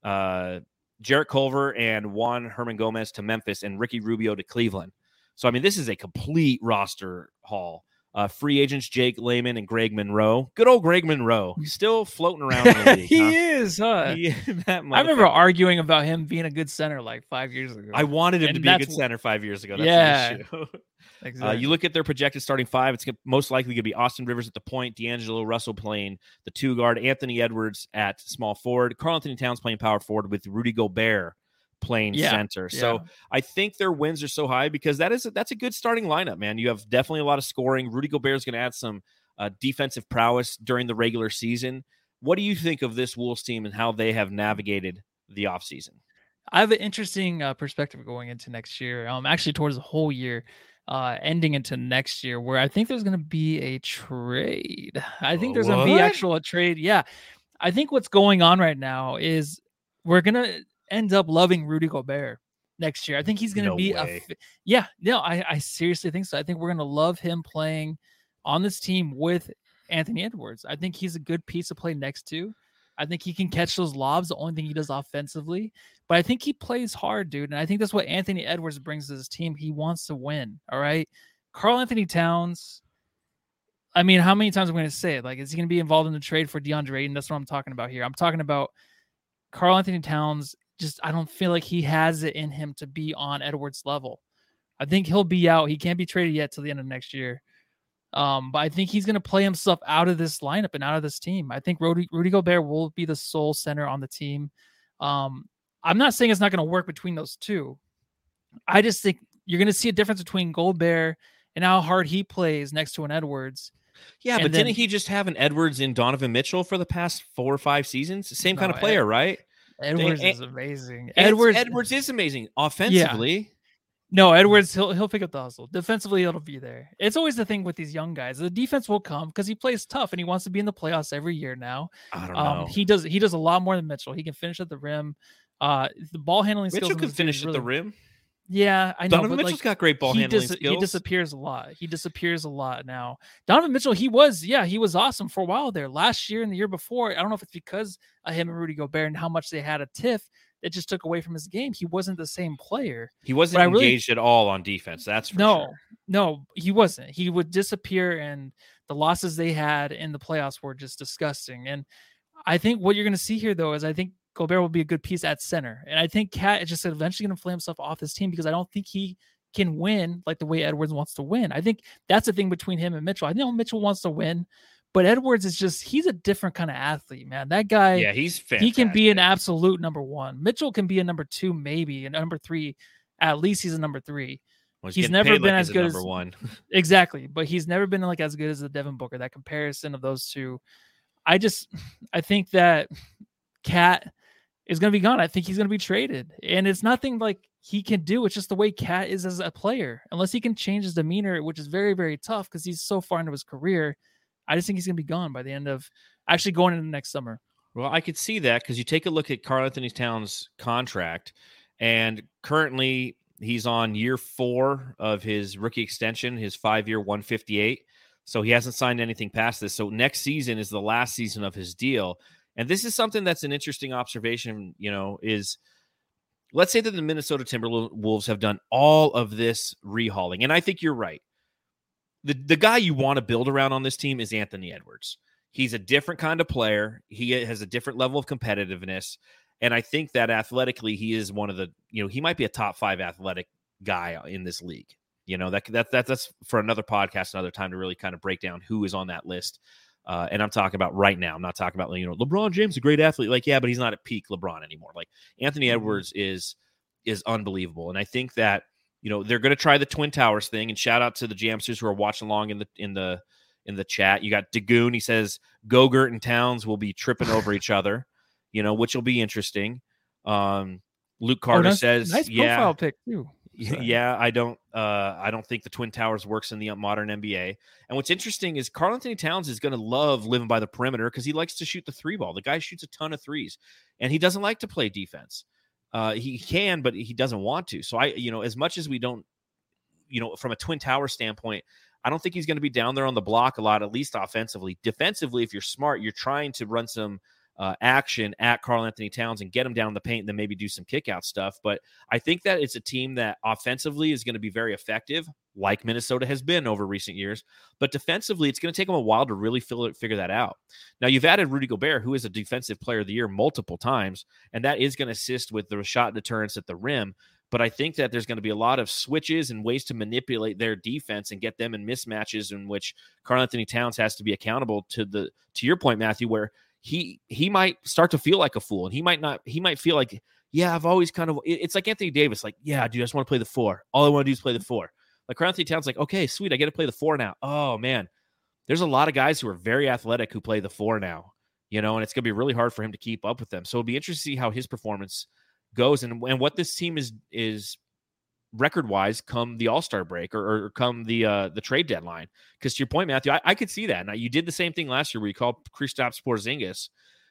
uh, Jarrett Culver and Juan Hernangomez to Memphis, and Ricky Rubio to Cleveland. So, I mean, this is a complete roster haul. Uh, free agents Jake Layman and Greg Monroe. Good old Greg Monroe. He's still floating around. In the *laughs* league, he huh? is, huh? *laughs* He- I remember arguing about him being a good center like five years ago. I wanted him and to be a good center five years ago. That's Yeah. issue. *laughs* Uh, exactly. you look at their projected starting five. It's most likely going to be Austin Rivers at the point, D'Angelo Russell playing the two guard, Anthony Edwards at small forward, Karl-Anthony Towns playing power forward with Rudy Gobert playing Yeah, center. So Yeah. I think their wins are so high because that is a, that's a good starting lineup, man. You have definitely a lot of scoring. Rudy Gobert is going to add some uh, defensive prowess during the regular season. What do you think of this Wolves team and how they have navigated the offseason? I have an interesting uh, perspective going into next year. Um, actually, towards the whole year, uh, ending into next year, where I think there's going to be a trade. I think there's going to be actual a trade. Yeah, I think what's going on right now is we're going to end up loving Rudy Gobert next year. I think he's going to No be way. a yeah. No, I I seriously think so. I think we're going to love him playing on this team with Anthony Edwards. I think he's a good piece to play next to. I think he can catch those lobs. The only thing he does offensively, but I think he plays hard, dude. And I think that's what Anthony Edwards brings to his team. He wants to win. All right. Karl-Anthony Towns. I mean, how many times am I going to say it? Like, is he going to be involved in the trade for DeAndre Ayton? That's what I'm talking about here. I'm talking about Karl-Anthony Towns. Just, I don't feel like he has it in him to be on Edwards' level. I think he'll be out. He can't be traded yet till the end of next year. Um, but I think he's going to play himself out of this lineup and out of this team. I think Rudy, Rudy Gobert will be the sole center on the team. Um, I'm not saying it's not going to work between those two. I just think you're going to see a difference between Gobert and how hard he plays next to an Edwards. Yeah, And but then- didn't he just have an Edwards and Donovan Mitchell for the past four or five seasons? Same kind of player, right? Edwards Ed- is amazing. Edwards Edwards, is amazing offensively. Yeah. No, Edwards, he'll he'll pick up the hustle. Defensively, it'll be there. It's always the thing with these young guys. The defense will come because he plays tough and he wants to be in the playoffs every year now. I don't Um, know. he does he does a lot more than Mitchell. He can finish at the rim. Uh, the ball handling skills. Mitchell in could finish is at the rim. Yeah, I know. Donovan Mitchell's like, got great ball he, handling dis- he disappears a lot. He disappears a lot now. Donovan Mitchell, he was, yeah, he was awesome for a while there. Last year and the year before, I don't know if it's because of him and Rudy Gobert and how much they had a tiff that just took away from his game. He wasn't the same player. he wasn't but I really- engaged at all on defense. That's for no, sure. no, he wasn't. He would disappear, and the losses they had in the playoffs were just disgusting. And I think what you're going to see here, though, is I think Gobert will be a good piece at center, and I think Cat is just eventually going to play himself off this team because I don't think he can win like the way Edwards wants to win. I think that's the thing between him and Mitchell. I know Mitchell wants to win, but Edwards is just he's a different kind of athlete, man. That guy, Yeah, he's fantastic. he can be an absolute number one. Mitchell can be a number two, maybe, and number three. At least he's a number three. Well, he's getting never been like as he's good number as- one. *laughs* Exactly, but he's never been like as good as the Devin Booker. That comparison of those two, I just *sighs* I think that Cat is going to be gone. I think he's going to be traded, and it's nothing like he can do. It's just the way Cat is as a player. Unless he can change his demeanor, which is very very tough because he's so far into his career. I just think he's going to be gone by the end of actually going into next summer. Well, I could see that because you take a look at Karl-Anthony Towns' contract, and currently he's on year four of his rookie extension, his five year 158. So he hasn't signed anything past this. So next season is the last season of his deal. And this is something that's an interesting observation, you know, is let's say that the Minnesota Timberwolves have done all of this rehauling. And I think you're right. The, the guy you want to build around on this team is Anthony Edwards. He's a different kind of player. He has a different level of competitiveness. And I think that athletically, he is one of the, you know, he might be a top five athletic guy uh, in this league. You know, that, that, that that's for another podcast, another time to really kind of break down who is on that list. Uh, and I'm talking about right now. I'm not talking about, you know, LeBron James, a great athlete. Like, yeah, but he's not at peak LeBron anymore. Like Anthony Mhm. Edwards is, is unbelievable. And I think that, you know, they're going to try the Twin Towers thing. And shout out to the Jamsters who are watching along in the, in the, in the chat. You got Dagoon. He says Gogurt and Towns will be tripping over each other, you know, which will be interesting. Um, Luke Carter Oh, nice, says, nice yeah, profile pick too. Yeah, I don't uh I don't think the Twin Towers works in the modern NBA. And what's interesting is Karl-Anthony Towns is going to love living by the perimeter because he likes to shoot the three ball. The guy shoots a ton of threes and he doesn't like to play defense. Uh he can, but he doesn't want to. So I, you know, as much as we don't, you know, from a Twin Tower standpoint, I don't think he's going to be down there on the block a lot, at least offensively. Defensively, if you're smart, you're trying to run some uh, action at Karl-Anthony Towns and get him down the paint and then maybe do some kick out stuff. But I think that it's a team that offensively is going to be very effective, like Minnesota has been over recent years. But defensively, it's going to take them a while to really figure that out. Now, you've added Rudy Gobert, who is a defensive player of the year multiple times, and that is going to assist with the shot deterrence at the rim. But I think that there's going to be a lot of switches and ways to manipulate their defense and get them in mismatches in which Karl-Anthony Towns has to be accountable to the to your point, Matthew, where he he might start to feel like a fool and he might not he might feel like, yeah, I've always kind of it's like Anthony Davis, like, yeah, dude, I just want to play the four. All I want to do is play the mm-hmm. four. Like Karl-Anthony Towns, like, okay, sweet, I get to play the four now. Oh man. There's a lot of guys who are very athletic who play the four now, you know, and it's gonna be really hard for him to keep up with them. So it'll be interesting to see how his performance goes and, and what this team is is record wise come the All Star break or, or, come the uh, the trade deadline. Because to your point, Matthew, I, I, could see that. Now you did the same thing last year where you called Kristaps Porzingis.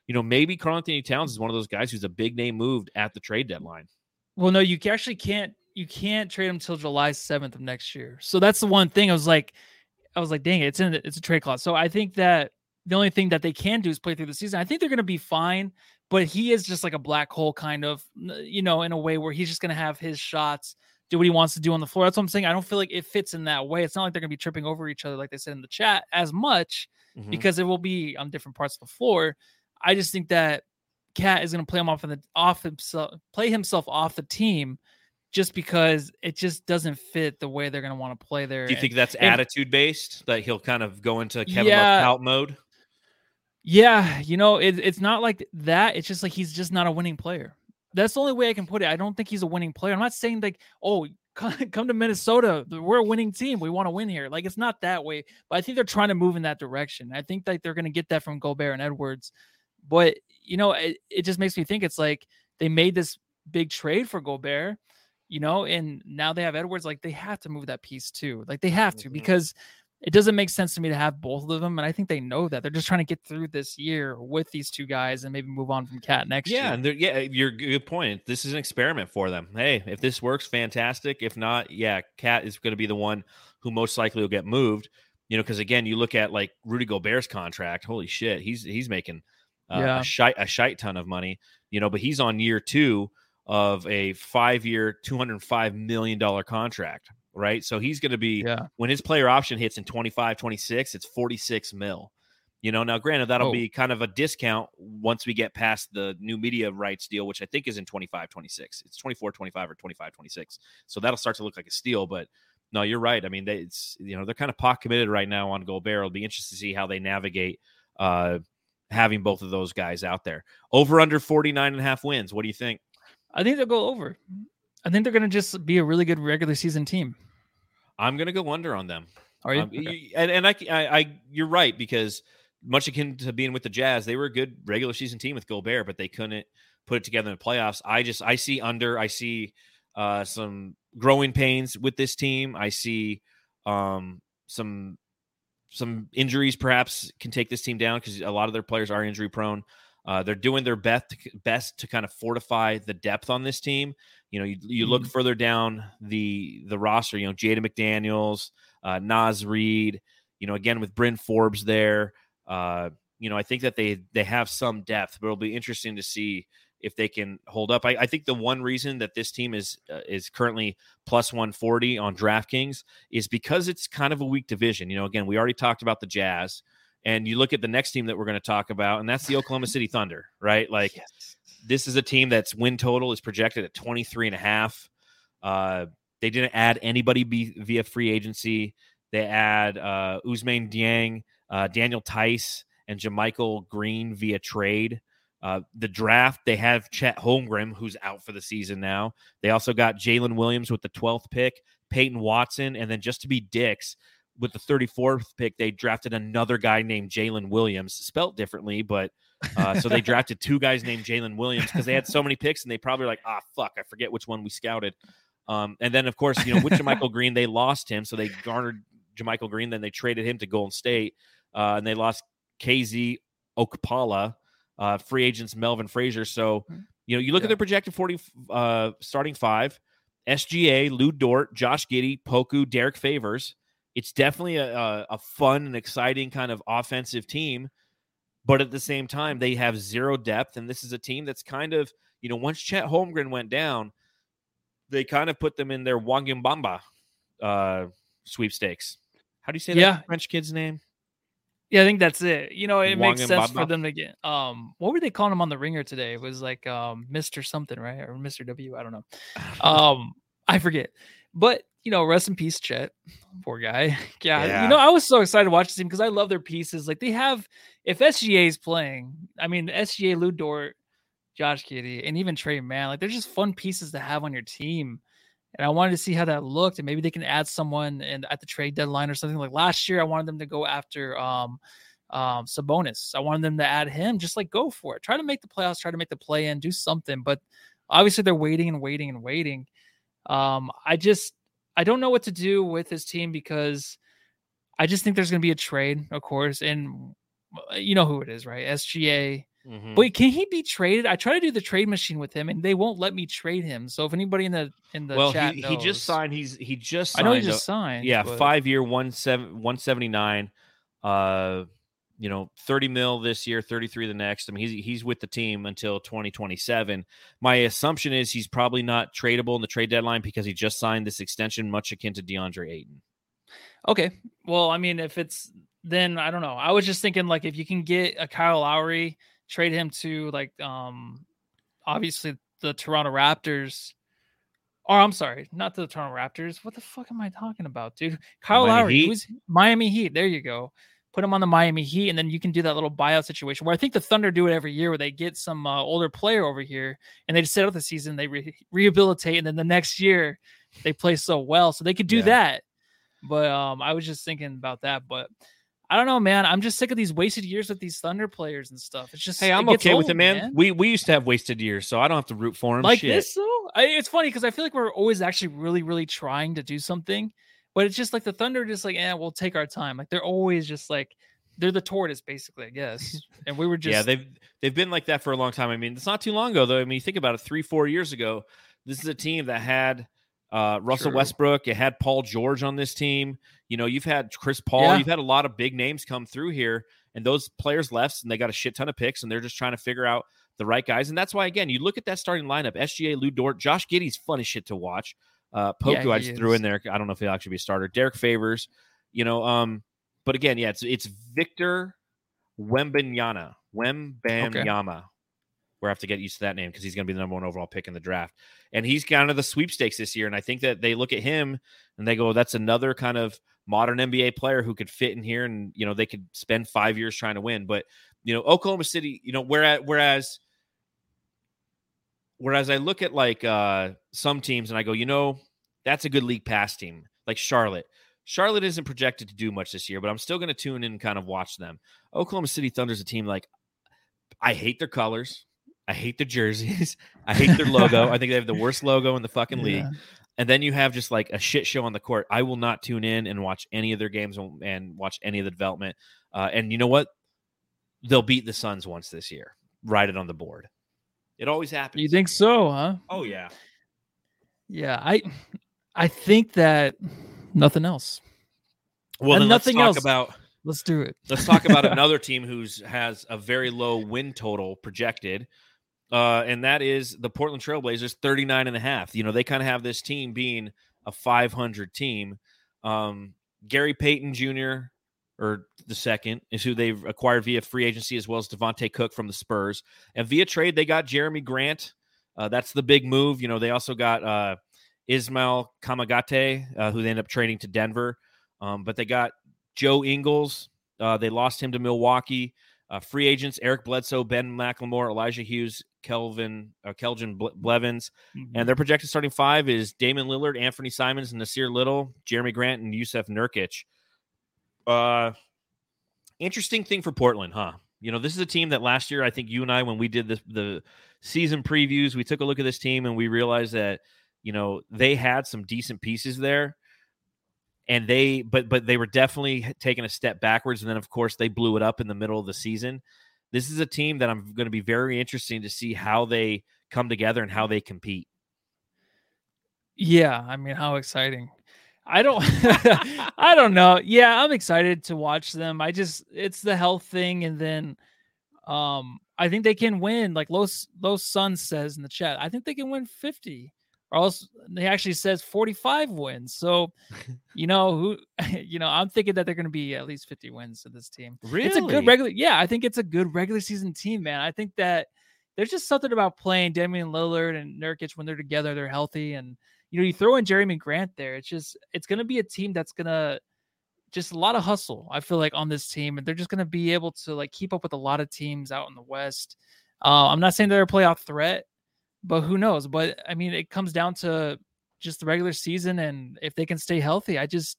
You know, maybe Karl-Anthony Towns is one of those guys who's a big name moved at the trade deadline. Well, no, you actually can't. You can't trade him until July seventh of next year. So that's the one thing I was like, I was like, dang it, it's in it's a trade clause. So I think that the only thing that they can do is play through the season. I think they're going to be fine but he is just like a black hole kind of, you know, in a way where he's just going to have his shots, do what he wants to do on the floor. That's what I'm saying. I don't feel like it fits in that way. It's not like they're going to be tripping over each other, like they said in the chat, as much mm-hmm. because it will be on different parts of the floor. I just think that Cat is going to play him off of the off himself, play himself off the team, just because it just doesn't fit the way they're going to want to play there. Do you think that's and, attitude based? That he'll kind of go into Kevin yeah, Love mode? Yeah, you know, it, it's not like that. It's just like he's just not a winning player. That's the only way I can put it. I don't think he's a winning player. I'm not saying like, oh, come *laughs* to Minnesota. We're a winning team. We want to win here. Like it's not that way. But I think they're trying to move in that direction. I think that they're going to get that from Gobert and Edwards. But you know, it, it just makes me think it's like they made this big trade for Gobert, you know, and now they have Edwards. Like they have to move that piece too. Like they have to mm-hmm. because it doesn't make sense to me to have both of them. And I think they know that they're just trying to get through this year with these two guys and maybe move on from Cat next yeah, year. Yeah, and you're good point. This is an experiment for them. Hey, if this works, fantastic. If not, yeah, Cat is going to be the one who most likely will get moved. You know, because again, you look at like Rudy Gobert's contract. Holy shit, he's he's making uh, yeah. a shite a shite ton of money. You know, but he's on year two of a five year, two hundred five million dollar contract right? So he's going to be yeah. when his player option hits in 25, 26, it's 46 mil. You know, now granted that'll oh. be kind of a discount once we get past the new media rights deal, which I think is in 25, 26. It's 24, 25 or 25, 26. So that'll start to look like a steal, but no, you're right. I mean, they, it's you know, they're kind of pot committed right now on Gobert. It'll be interesting to see how they navigate uh having both of those guys out there. Over under 49 and a half wins. What do you think? I think they'll go over. I think they're going to just be a really good regular season team. I'm going to go under on them. Are you? Um, okay. And, and I, I, I, you're right because much akin to being with the Jazz, they were a good regular season team with Gobert, but they couldn't put it together in the playoffs. I just, I see under. I see uh, some growing pains with this team. I see um, some some injuries perhaps can take this team down because a lot of their players are injury prone. Uh, they're doing their best to, best to kind of fortify the depth on this team. You know, you, you look mm-hmm. further down the the roster. You know, Jaden McDaniels, uh, Naz Reid. You know, again with Bryn Forbes there. Uh, you know, I think that they they have some depth, but it'll be interesting to see if they can hold up. I, I think the one reason that this team is uh, is currently plus 140 on DraftKings is because it's kind of a weak division. You know, again, we already talked about the Jazz. And you look at the next team that we're going to talk about, and that's the Oklahoma City Thunder, right? Like yes. This is a team that's win total is projected at 23 and a half. Uh, they didn't add anybody be, via free agency. They add uh, Ousmane Dieng, uh, Daniel Tice, and JaMychal Green via trade. Uh, the draft, they have Chet Holmgren, who's out for the season now. They also got Jalen Williams with the 12th pick, Peyton Watson, and then just to be dicks, with the 34th pick, they drafted another guy named Jalen Williams, spelt differently, but uh, so they drafted two guys named Jalen Williams because they had so many picks and they probably like, ah, fuck, I forget which one we scouted. Um, and then, of course, you know, with JaMychal Green, they lost him. So they garnered JaMychal Green, then they traded him to Golden State, uh, and they lost KZ Okpala, uh, free agents Melvin Frazier. So, you know, you look yeah. at their projected 40 uh, starting five SGA, Lu Dort, Josh Giddey, Poku, Derrick Favors it's definitely a, a, a, fun and exciting kind of offensive team. But at the same time, they have zero depth, and this is a team that's kind of you know once Chet Holmgren went down, they kind of put them in their Wangambamba uh, sweepstakes. How do you say that. French kid's name? Yeah, I think that's it. You know, it makes sense for them to get um what were they calling him on the ringer today? It was like um Mr. something, right? Or Mr. W, I don't know. *sighs* Um I forget. But you know, rest in peace, Chet. Poor guy. Yeah, *laughs* yeah. You know, I was so excited to watch this team because I love their pieces. Like they have if SGA is playing, I mean SGA Lu Dort, Josh Giddey, and even Tre Mann, like they're just fun pieces to have on your team and I wanted to see how that looked, and maybe they can add someone and at the trade deadline or something like last year. I wanted them to go after um, um, Sabonis. I wanted them to add him. Just like go for it. Try to make the playoffs. Try to make the play in. Do something. But obviously they're waiting and waiting and waiting. Um, I just I don't know what to do with this team because I just think there's going to be a trade, of course, and uh, you know who it is, right? SGA Mm-hmm. Wait, can he be traded? I try to do the trade machine with him, and they won't let me trade him. So if anybody in the in the well, chat he, knows, he just signed. He's he just signed I know he just signed. Yeah, but... five year one seven one seventy nine. Uh, you know, thirty mil this year, thirty three the next. I mean, he's he's with the team until twenty twenty seven. My assumption is he's probably not tradable in the trade deadline because he just signed this extension, much akin to DeAndre Ayton. Okay, well, I mean, if it's then I don't know. I was just thinking like if you can get a Kyle Lowry trade him to like um obviously the Toronto Raptors. Or I'm sorry, not the Toronto Raptors. What the fuck am I talking about, dude? Kyle Miami Lowry, Heat? was Miami Heat. There you go. Put him on the Miami Heat, and then you can do that little buyout situation where I think the Thunder do it every year, where they get some uh, older player over here and they just sit out the season, they re- rehabilitate, and then the next year they play so well, so they could do yeah. that. But um, I was just thinking about that, but I don't know, man. I'm just sick of these wasted years with these Thunder players and stuff. It's just hey, I'm okay old, with it, man. man. We we used to have wasted years, so I don't have to root for them. Like Shit. this, though. I, it's funny because I feel like we're always actually really, really trying to do something, but it's just like the Thunder, just like, yeah, we'll take our time. Like they're always just like they're the tortoise, basically, I guess. *laughs* And we were just yeah, they've they've been like that for a long time. I mean, it's not too long ago though. I mean, you think about it, three, four years ago, this is a team that had uh, Russell True. Westbrook. You had Paul George on this team. You know, you've had Chris Paul. Yeah. You've had a lot of big names come through here, and those players left, and they got a shit ton of picks, and they're just trying to figure out the right guys. And that's why, again, you look at that starting lineup: SGA, Lu Dort, Josh Giddey's fun as shit to watch. Uh, Poku, yeah, I just is. threw in there. I don't know if he'll actually be a starter. Derrick Favors, you know. Um, but again, yeah, it's it's Victor Wembanyama, Wembanyama. Okay. We have to get used to that name because he's going to be the number one overall pick in the draft. And he's kind of the sweepstakes this year. And I think that they look at him and they go, that's another kind of modern NBA player who could fit in here. And, you know, they could spend five years trying to win. But, you know, Oklahoma City, you know, whereas, whereas, whereas I look at like uh, some teams and I go, you know, that's a good league pass team, like Charlotte. Charlotte isn't projected to do much this year, but I'm still going to tune in and kind of watch them. Oklahoma City Thunder's a team like I hate their colors. I hate the jerseys. *laughs* I hate their logo. I think they have the worst logo in the fucking league. Yeah. And then you have just like a shit show on the court. I will not tune in and watch any of their games and watch any of the development. Uh, and you know what? They'll beat the Suns once this year. Write it on the board. It always happens. You think so, huh? Oh yeah. Yeah, I I think that nothing else. Well, nothing else about let's do it. let's talk about *laughs* another team who's has a very low win total projected uh, and that is the Portland Trailblazers 39 and a half. You know, they kind of have this team being a 500 team. Um, Gary Payton Jr. or the second is who they've acquired via free agency, as well as Devontae Cook from the Spurs. And via trade, they got Jerami Grant. Uh, that's the big move. You know, they also got uh, Ismael Kamagate, uh, who they end up trading to Denver. Um, but they got Joe Ingles. Uh, they lost him to Milwaukee. Uh, free agents: Eric Bledsoe, Ben McLemore, Elijah Hughes, Kelvin, uh, Keljin Blevins, mm-hmm. and their projected starting five is Damian Lillard, Anthony Simons, Nassir Little, Jerami Grant, and Jusuf Nurkic. Uh, interesting thing for Portland, huh? You know, this is a team that last year, I think you and I, when we did the the season previews, we took a look at this team and we realized that you know they had some decent pieces there. And they but but they were definitely taking a step backwards. And then of course they blew it up in the middle of the season. This is a team that i'm going to be very interesting to see how they come together and how they compete. Yeah i mean how exciting. I don't *laughs* i don't know. Yeah i'm excited to watch them. I just it's the health thing and then Um, I think they can win. Like Los Los Sun says in the chat, I think they can win 50. Or else he actually says 45 wins. So, *laughs* you know who, *laughs* you know, I'm thinking that they're going to be at least 50 wins to this team. Really? It's a good regular. Yeah, I think it's a good regular season team, man. I think that there's just something about playing Damian Lillard and Nurkic when they're together, they're healthy, and you know, you throw in Jerami Grant there. It's just it's going to be a team that's going to just a lot of hustle. I feel like on this team, and they're just going to be able to like keep up with a lot of teams out in the West. Uh, I'm not saying they're a playoff threat, but who knows? But I mean, it comes down to just the regular season, and if they can stay healthy, I just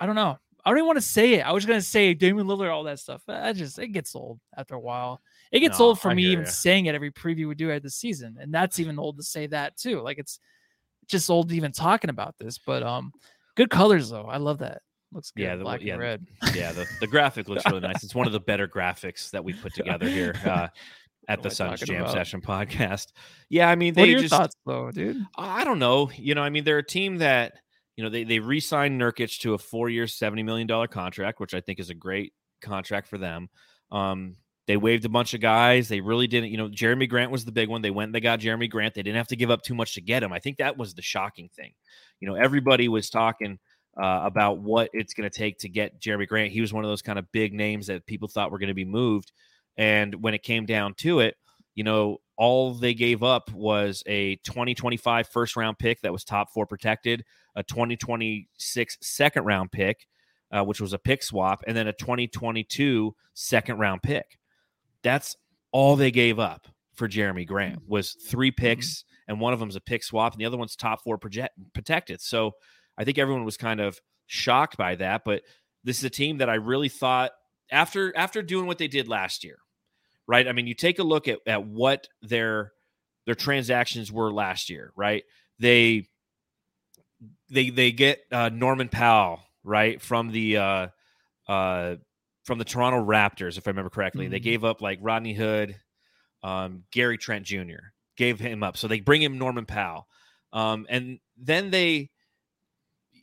I don't know. I don't even want to say it. I was gonna say Damian Lillard, all that stuff. I just it gets old after a while. It gets no, old for I me even you. saying it every preview we do at the season, and that's even old to say that too. Like it's just old even talking about this. But um, good colors though. I love that. Looks good. Yeah, the, black yeah, and red. *laughs* Yeah, the, the graphic looks really nice. It's one of the better graphics that we put *laughs* together here uh, at the Suns Jam about? Session podcast. Yeah, I mean, they what are your just, thoughts though, dude? I don't know. You know, I mean, they're a team that you know they they re-signed Nurkic to a four-year, seventy million dollar contract, which I think is a great contract for them. Um, they waived a bunch of guys. They really didn't, you know, Jerami Grant was the big one. They went and they got Jerami Grant. They didn't have to give up too much to get him. I think that was the shocking thing. You know, everybody was talking uh, about what it's going to take to get Jerami Grant. He was one of those kind of big names that people thought were going to be moved. And when it came down to it, you know, all they gave up was a 2025 first round pick that was top four protected, a 2026 second round pick, uh, which was a pick swap, and then a 2022 second round pick. That's all they gave up for Jerami Grant mm. was three mm-hmm. picks, mm-hmm. and one of them is a pick swap, and the other one's top four project- protected. So I think everyone was kind of shocked by that. But this is a team that I really thought after after doing what they did last year, right? I mean, you take a look at, at what their their transactions were last year, right? They they they get uh, Norman Powell, right, from the uh, uh, from the Toronto Raptors, if I remember correctly. Mm-hmm. They gave up like Rodney Hood, um, Gary Trent Jr. gave him up, so they bring him Norman Powell, um, and then they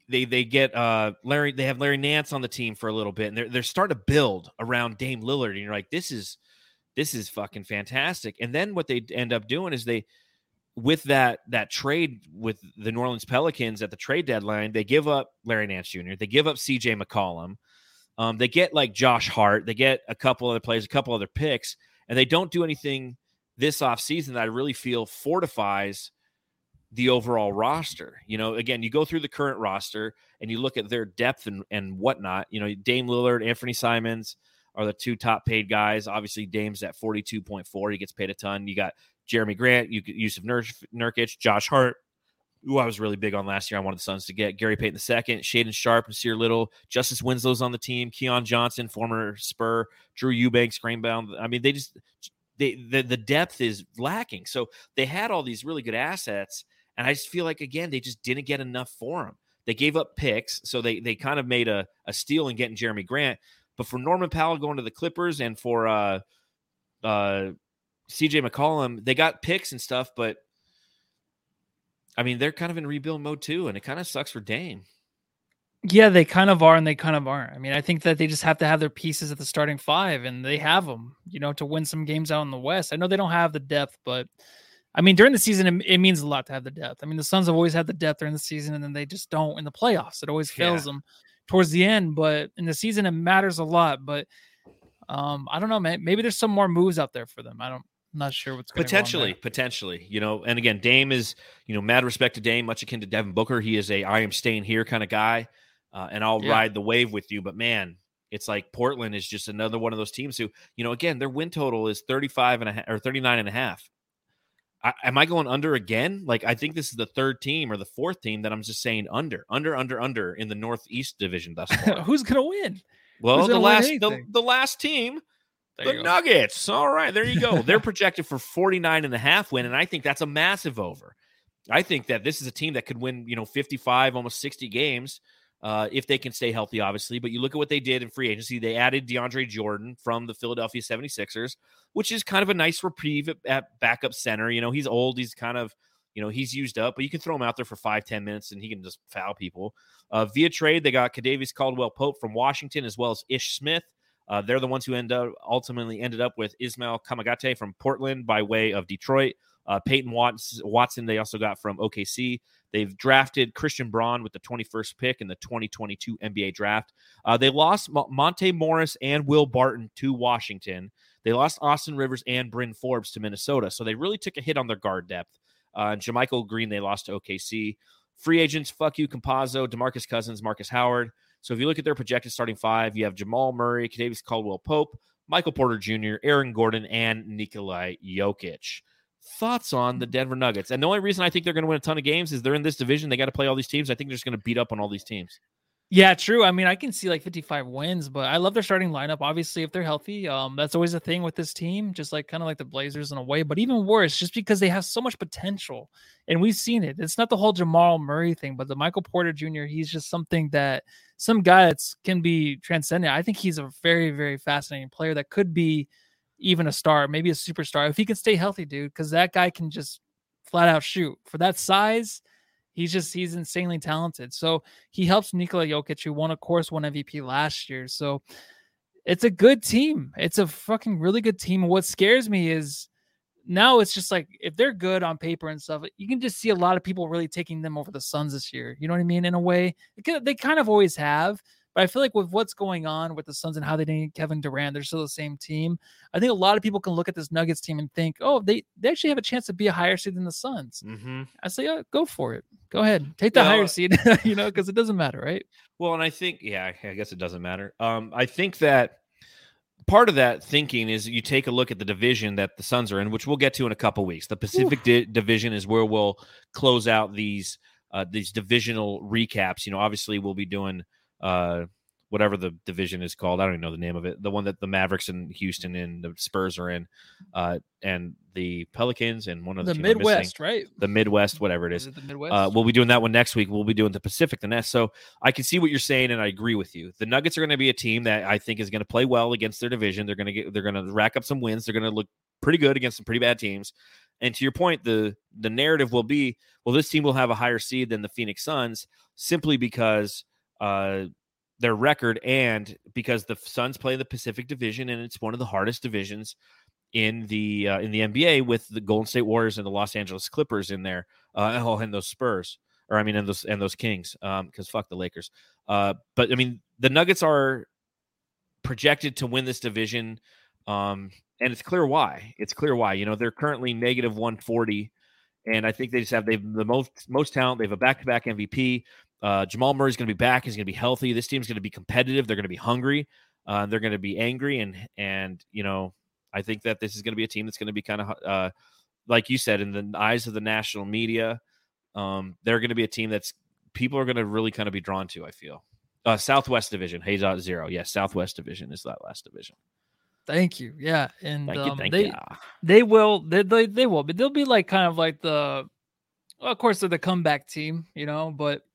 they they get uh Larry they have Larry Nance on the team for a little bit and they're they're starting to build around Dame Lillard and you're like this is this is fucking fantastic. And then what they end up doing is they with that that trade with the New Orleans Pelicans at the trade deadline, they give up Larry Nance Jr., they give up CJ McCollum. Um, they get like Josh Hart, they get a couple other players, a couple other picks, and they don't do anything this offseason that I really feel fortifies the overall roster. You know, again, you go through the current roster and you look at their depth and, and whatnot. You know, Dame Lillard, Anthony Simons are the two top paid guys. Obviously, Dame's at 42.4. He gets paid a ton. You got Jerami Grant, you Jusuf Nur- Nurkic, Josh Hart, who I was really big on last year. I wanted the Suns to get Gary Payton II, Sharpe, and Nassir Little, Justice Winslow's on the team, Keon Johnson, former Spur, Drew Eubanks, Grainbound. I mean, they just they the, the depth is lacking. So they had all these really good assets and I just feel like again they just didn't get enough for him. They gave up picks, so they they kind of made a, a steal in getting Jerami Grant. But for Norman Powell going to the Clippers and for uh uh CJ McCollum, they got picks and stuff, but I mean they're kind of in rebuild mode too, and it kind of sucks for Dame. Yeah, they kind of are and they kind of aren't. I mean, I think that they just have to have their pieces at the starting five, and they have them, you know, to win some games out in the West. I know they don't have the depth, but I mean, during the season, it, it, means a lot to have the depth. I mean, the Suns have always had the depth during the season, and then they just don't in the playoffs. It always fails yeah. them towards the end, but in the season, it matters a lot. But um, I don't know, man. Maybe there's some more moves out there for them. I don't. I'm not sure what's potentially, potentially. You know, and again, Dame is you know mad respect to Dame, much akin to Devin Booker. He is a I am staying here kind of guy, uh, and I'll yeah. ride the wave with you. But man, it's like Portland is just another one of those teams who, you know, again, their win total is 35 and a half or 39 and a half. I, am I going under again? Like I think this is the third team or the fourth team that I'm just saying under, under, under, under in the Northeast Division thus *laughs* far. Who's gonna win? Well, the last the, the, last team, there the Nuggets. All right, there you go. They're *laughs* projected for 49 and a half win, and I think that's a massive over. I think that this is a team that could win, you know, 55, almost 60 games uh, if they can stay healthy, obviously. But you look at what they did in free agency. They added DeAndre Jordan from the Philadelphia 76ers, which is kind of a nice reprieve at, at backup center. You know, he's old. He's kind of, you know, he's used up, but you can throw him out there for five, ten minutes and he can just foul people. Uh, via trade, they got Kentavious Caldwell Pope from Washington as well as Ish Smith. Uh, they're the ones who end up ultimately ended up with Ismael Kamagate from Portland by way of Detroit. Uh, Peyton Watson, they also got from OKC. They've drafted Christian Braun with the 21st pick in the 2022 NBA draft. Uh, they lost Monte Morris and Will Barton to Washington. They lost Austin Rivers and Bryn Forbes to Minnesota. So they really took a hit on their guard depth. Uh, JaMychal Green, they lost to OKC. Free agents, fuck you, Campazzo, DeMarcus Cousins, Marcus Howard. So if you look at their projected starting five, you have Jamal Murray, Kentavious Caldwell Pope, Michael Porter Jr., Aaron Gordon, and Nikolai Jokic. Thoughts on the Denver Nuggets? And the only reason I think they're going to win a ton of games is they're in this division. They got to play all these teams. I think they're just going to beat up on all these teams. Yeah, true. I mean, I can see like 55 wins, but I love their starting lineup. Obviously, if they're healthy, um, that's always a thing with this team, just like kind of like the Blazers in a way, but even worse, just because they have so much potential. And we've seen it. It's not the whole Jamal Murray thing, but the Michael Porter Jr., he's just something that some guy that can be transcendent. I think he's a very, very fascinating player that could be even a star, maybe a superstar if he can stay healthy, dude, because that guy can just flat out shoot for that size He's just he's insanely talented. So he helps Nikola Jokic, who won, of course, one MVP last year. So it's a good team. It's a fucking really good team. What scares me is now it's just like if they're good on paper and stuff, you can just see a lot of people really taking them over the Suns this year. You know what I mean? In a way, they kind of always have. But I feel like with what's going on with the Suns and how they didn't Kevin Durant, they're still the same team. I think a lot of people can look at this Nuggets team and think, oh, they, they actually have a chance to be a higher seed than the Suns. Mm-hmm. I say, oh, go for it. Go ahead. Take the well, higher seed, *laughs* you know, because it doesn't matter, right? Well, and I think, yeah, I guess it doesn't matter. Um, I think that part of that thinking is you take a look at the division that the Suns are in, which we'll get to in a couple weeks. The Pacific di- Division is where we'll close out these uh, these divisional recaps. You know, obviously we'll be doing uh, whatever the division is called. I don't even know the name of it. The one that the Mavericks and Houston and the Spurs are in, uh, and the Pelicans and one of the, the Midwest, right? The Midwest, whatever it is. is it the Midwest? Uh, we'll be doing that one next week. We'll be doing the Pacific the next. So I can see what you're saying, and I agree with you. The Nuggets are going to be a team that I think is going to play well against their division. They're going to get, they're going to rack up some wins. They're going to look pretty good against some pretty bad teams. And to your point, the the narrative will be, well, this team will have a higher seed than the Phoenix Suns simply because uh, their record and because the Suns play the Pacific Division and it's one of the hardest divisions in the uh, in the NBA with the Golden State Warriors and the Los Angeles Clippers in there. Uh, oh, and those Spurs, or I mean, and those and those Kings, because um, fuck the Lakers. Uh, but I mean, the Nuggets are projected to win this division, um, and it's clear why. It's clear why. You know, they're currently negative one forty, and I think they just have they've the most most talent. They have a back to back MVP. Uh, Jamal Murray's going to be back. He's going to be healthy. This team's going to be competitive. They're going to be hungry. Uh, they're going to be angry, and and you know, I think that this is going to be a team that's going to be kind of uh, like you said in the eyes of the national media. Um, they're going to be a team that's people are going to really kind of be drawn to. I feel. Uh, Southwest Division, Hayes out zero. Yes, Southwest Division is that last division. Thank you. Yeah, and thank you, um, thank they you. they will they, they they will, but they'll be like kind of like the, well, of course they're the comeback team, you know, but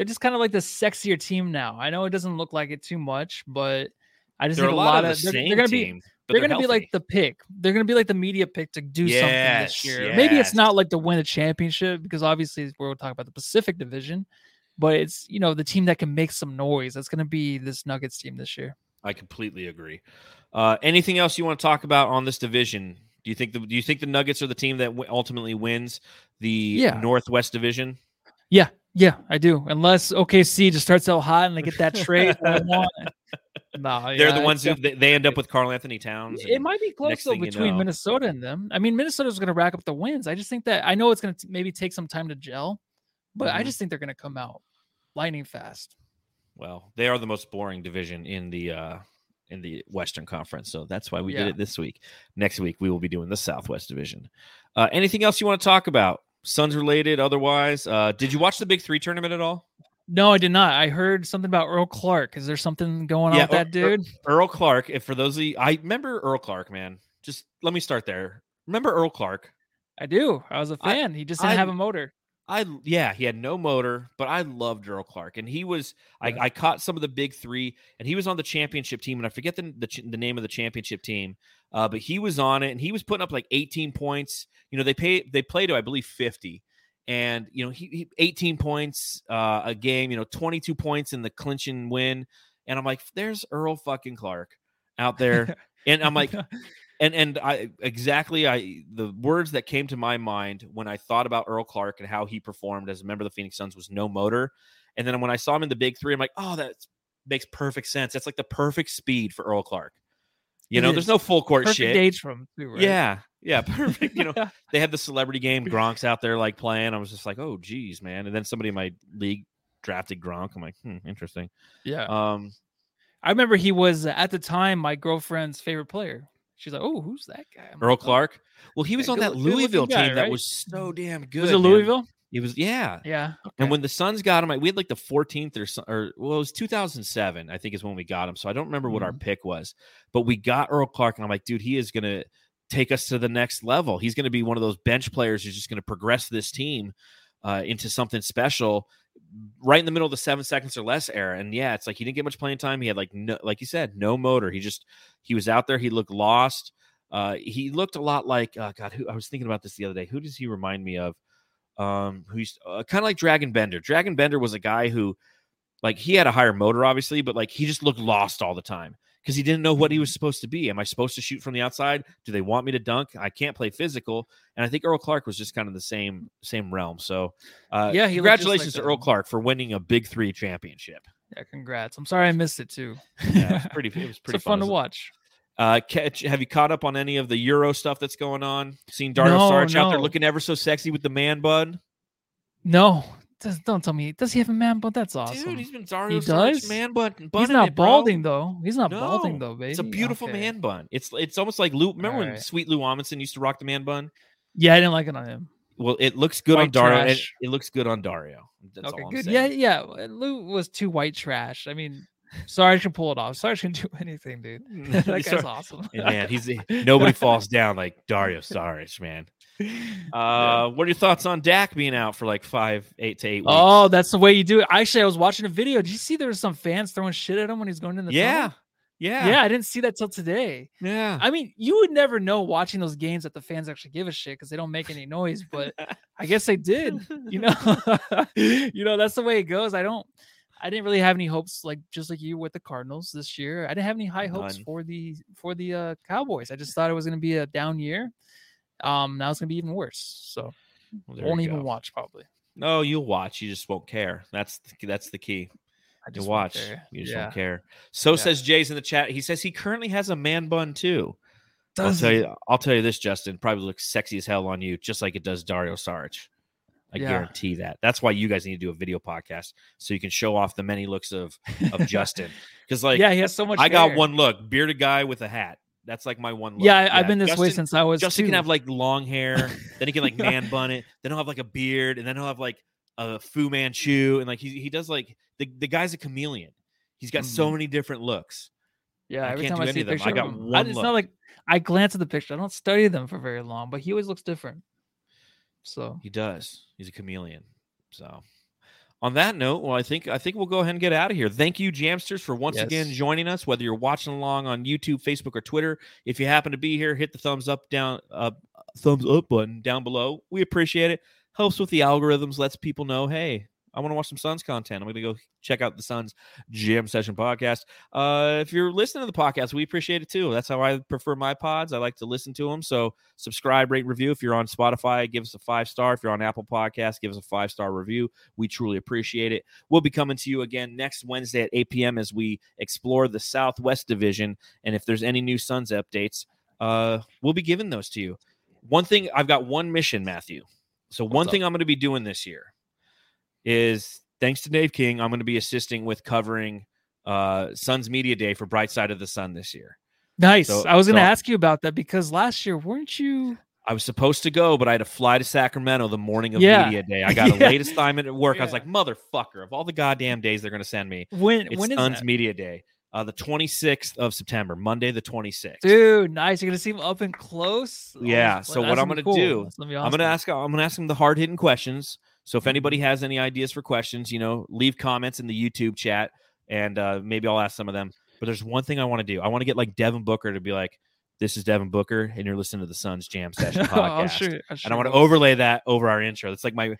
they're just kind of like the sexier team now. I know it doesn't look like it too much, but I just they're think a lot, of, they're, they're, gonna team, be they're, gonna be like the pick. They're gonna be like the media pick to do yes, something this year. Yes. Maybe it's not like to win a championship because obviously we're talking about the Pacific Division, but it's you know the team that can make some noise. That's gonna be this Nuggets team this year. I completely agree. Uh, anything else you want to talk about on this division? Do you think the Do you think the Nuggets are the team that w- ultimately wins the yeah. Northwest Division? Yeah, yeah, I do. Unless OKC just starts out hot and they get that trade. *laughs* no, they're the ones who they, they, end up with Karl-Anthony Towns. It might be close though between you know. Minnesota and them. I mean, Minnesota's going to rack up the wins. I just think that I know it's going to maybe take some time to gel, but mm-hmm. I just think they're going to come out lightning fast. Well, they are the most boring division in the uh in the Western Conference, so that's why we yeah. did it this week. Next week we will be doing the Southwest Division. Uh, anything else you want to talk about? Suns related, otherwise. Uh, did you watch the Big Three tournament at all? No, I did not. I heard something about Earl Clark. Is there something going yeah, on with that dude? Earl Clark. If for those of you, I remember Earl Clark, man. Just let me start there. Remember Earl Clark? I do. I was a fan. I, he just didn't I, have a motor. I yeah, he had no motor, but I loved Earl Clark, and he was. Yeah. I, I caught some of the big three, and he was on the championship team, and I forget the the, the name of the championship team, uh, but he was on it, and he was putting up like 18 points. You know, they pay they play to I believe 50, and you know he, he 18 points uh, a game. You know, 22 points in the clinching win, and I'm like, there's Earl fucking Clark. out there, *laughs* and I'm like, and and I exactly I the words that came to my mind when I thought about Earl Clark and how he performed as a member of the Phoenix Suns was no motor, and then when I saw him in the Big Three, I'm like, oh, that makes perfect sense. That's like the perfect speed for Earl Clark. You it know, is. there's no full court perfect shit. age from too, right? Yeah, yeah, *laughs* perfect. You know, they had the celebrity game. *laughs* Gronk's out there like playing. I was just like, oh, geez, man. And then somebody in my league drafted Gronk. I'm like, hmm, interesting. Yeah. Um, I remember he was at the time my girlfriend's favorite player. She's like, "Oh, who's that guy?" I'm Earl like, Clark. Well, he was on that Louisville guy, team right? that was so damn good. Was it Louisville? It was yeah, yeah. Okay. And when the Suns got him, we had like the 14th or or well, it was 2007, I think is when we got him. So I don't remember mm-hmm. what our mm-hmm. pick was, but we got Earl Clark, and I'm like, dude, he is gonna take us to the next level. He's gonna be one of those bench players who's just gonna progress this team uh, into something special. Right in the middle of the seven seconds or less era, and yeah, it's like he didn't get much playing time. He had like no, like you said, no motor. He just he was out there. He looked lost. Uh, he looked a lot like uh, God. Who I was thinking about this the other day. Who does he remind me of? um, who's uh, kind of like Dragan Bender. Dragan Bender was a guy who, like, he had a higher motor, obviously, but like he just looked lost all the time because he didn't know what he was mm-hmm. supposed to be. Am I supposed to shoot from the outside? Do they want me to dunk? I can't play physical. And I think Earl Clark was just kind of the same same realm. So, uh, yeah, congratulations like to Earl Clark for winning a Big Three championship. Yeah, congrats. I'm sorry I missed it too. *laughs* yeah, it was pretty. It was *laughs* pretty fun, fun to watch. Uh, catch, have you caught up on any of the Euro stuff that's going on? Seen Dario no, Saric no. out there looking ever so sexy with the man bun? No, don't tell me. Does he have a man bun? That's awesome. Dude, he's been Dario he does? man bun. He's not it, balding though. He's not no, balding though, baby. It's a beautiful okay. man bun. It's it's almost like Lou. Remember All when. Sweet Lou Amundson used to rock the man bun? Yeah, I didn't like it on him. Well, it looks good white on Dario. It, it, looks good on Dario. That's okay, good. Yeah, yeah. Lou was too white trash. I mean, Sorry, I can pull it off. Sorry, I can do *laughs* anything, dude. *laughs* that guy's awesome. man, he's *laughs* nobody falls down like Dario Saric, man. Uh, yeah. what are your thoughts on Dak being out for like five, eight to eight weeks? Oh, that's the way you do it. Actually, I was watching a video. Did you see there was some fans throwing shit at him when he's going in the yeah. Tunnel? Yeah. Yeah, I didn't see that till today. Yeah. I mean, you would never know watching those games that the fans actually give a shit because they don't make any noise, but I guess they did. You know, you know, that's the way it goes. I don't I didn't really have any hopes, like just like you with the Cardinals this year. I didn't have any high hopes for the for the uh, Cowboys. I just thought it was going to be a down year. Um, now it's going to be even worse. So well, won't even watch probably. No, you'll watch. You just won't care. That's the, that's the key. I just watch. You just yeah. won't care. So yeah. says Jay's in the chat. He says he currently has a man bun too. Does I'll tell you. I'll tell you this, Justin. Probably looks sexy as hell on you, just like it does Dario Saric. I yeah. guarantee that. That's why you guys need to do a video podcast so you can show off the many looks of *laughs* of Justin. Because like, yeah, he has so much. I hair. got one look, bearded guy with a hat. That's like my one look. Yeah, I, have been this Justin, way since I was. Justin two. can have like long hair, *laughs* then he can like man bun it, then he'll have like a beard, and then he'll have like a Fu Manchu, and like he he does like the the guy's a chameleon. He's got mm-hmm. so many different looks. Yeah, I every time I see a picture, I got one. I, it's look. not like I glance at the picture. I don't study them for very long, but he always looks different. So he does. He's a chameleon. So on that note, well, I think I think we'll go ahead and get out of here. Thank you, Jamsters, for once yes. again joining us. Whether you're watching along on YouTube, Facebook, or Twitter, if you happen to be here, hit the thumbs up down, uh, thumbs up button down below. We appreciate it. Helps with the algorithms. Lets people know, hey, I want to watch some Suns content. I'm going to go check out the Suns Jam Session podcast. Uh, if you're listening to the podcast, we appreciate it too. That's how I prefer my pods. I like to listen to them. So subscribe, rate, review. If you're on Spotify, give us a five star. If you're on Apple Podcast, give us a five star review. We truly appreciate it. We'll be coming to you again next Wednesday at 8 p.m. as we explore the Southwest Division. And if there's any new Suns updates, uh, we'll be giving those to you. One thing, I've got one mission, Matthew. So one thing I'm going to be doing this year is thanks to Dave King, I'm going to be assisting with covering uh Suns Media Day for Bright Side of the Sun this year. Nice. So, I was going to so ask you about that because last year weren't you I was supposed to go, but I had to fly to Sacramento the morning of yeah. media day. I *laughs* got a yeah. late assignment at work. Yeah. I was like, motherfucker, of all the goddamn days they're going to send me, when it's when is Suns that? media day, uh, the 26th of September, Monday the 26th. Dude, nice. You're going to see him up and close. Yeah. Oh, so what I'm going to cool. do, awesome. I'm going to ask, I'm going to ask him the hard hitting questions. So if anybody has any ideas for questions, you know, leave comments in the YouTube chat and uh, maybe I'll ask some of them. But there's one thing I want to do. I want to get like Devin Booker to be like, this is Devin Booker, and you're listening to the Suns Jam *laughs* Session podcast. sure, sure and I want to overlay that over our intro. It's like my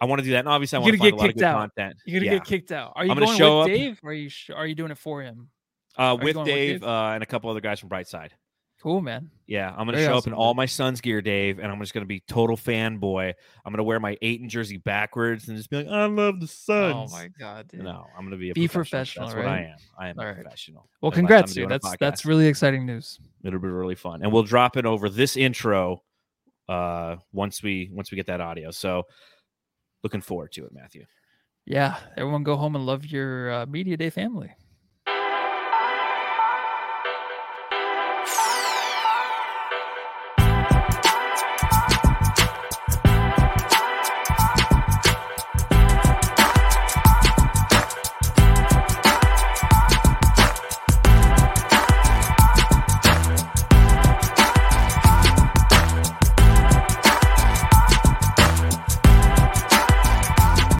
I want to do that. And obviously, I want to find a lot of good out. content. You're gonna yeah. get kicked out. Are you I'm going show with up. Dave? Or are you are you doing it for him? Uh, with Dave, with Dave? Uh, and a couple other guys from Brightside. Cool, man. Yeah, I'm gonna Very show awesome, up in all my Suns gear, Dave, and I'm just gonna be total fanboy. I'm gonna wear my Ayton jersey backwards and just be like, "I love the Suns." Oh my god! Dude. No, I'm gonna be a be professional. professional. That's right? what I am. I am all a right. professional. Well, congrats, dude. That's that's really exciting news. It'll be really fun, and we'll drop it over this intro uh once we once we get that audio. So, looking forward to it, Matthew. Yeah, everyone go home and love your uh, media day family.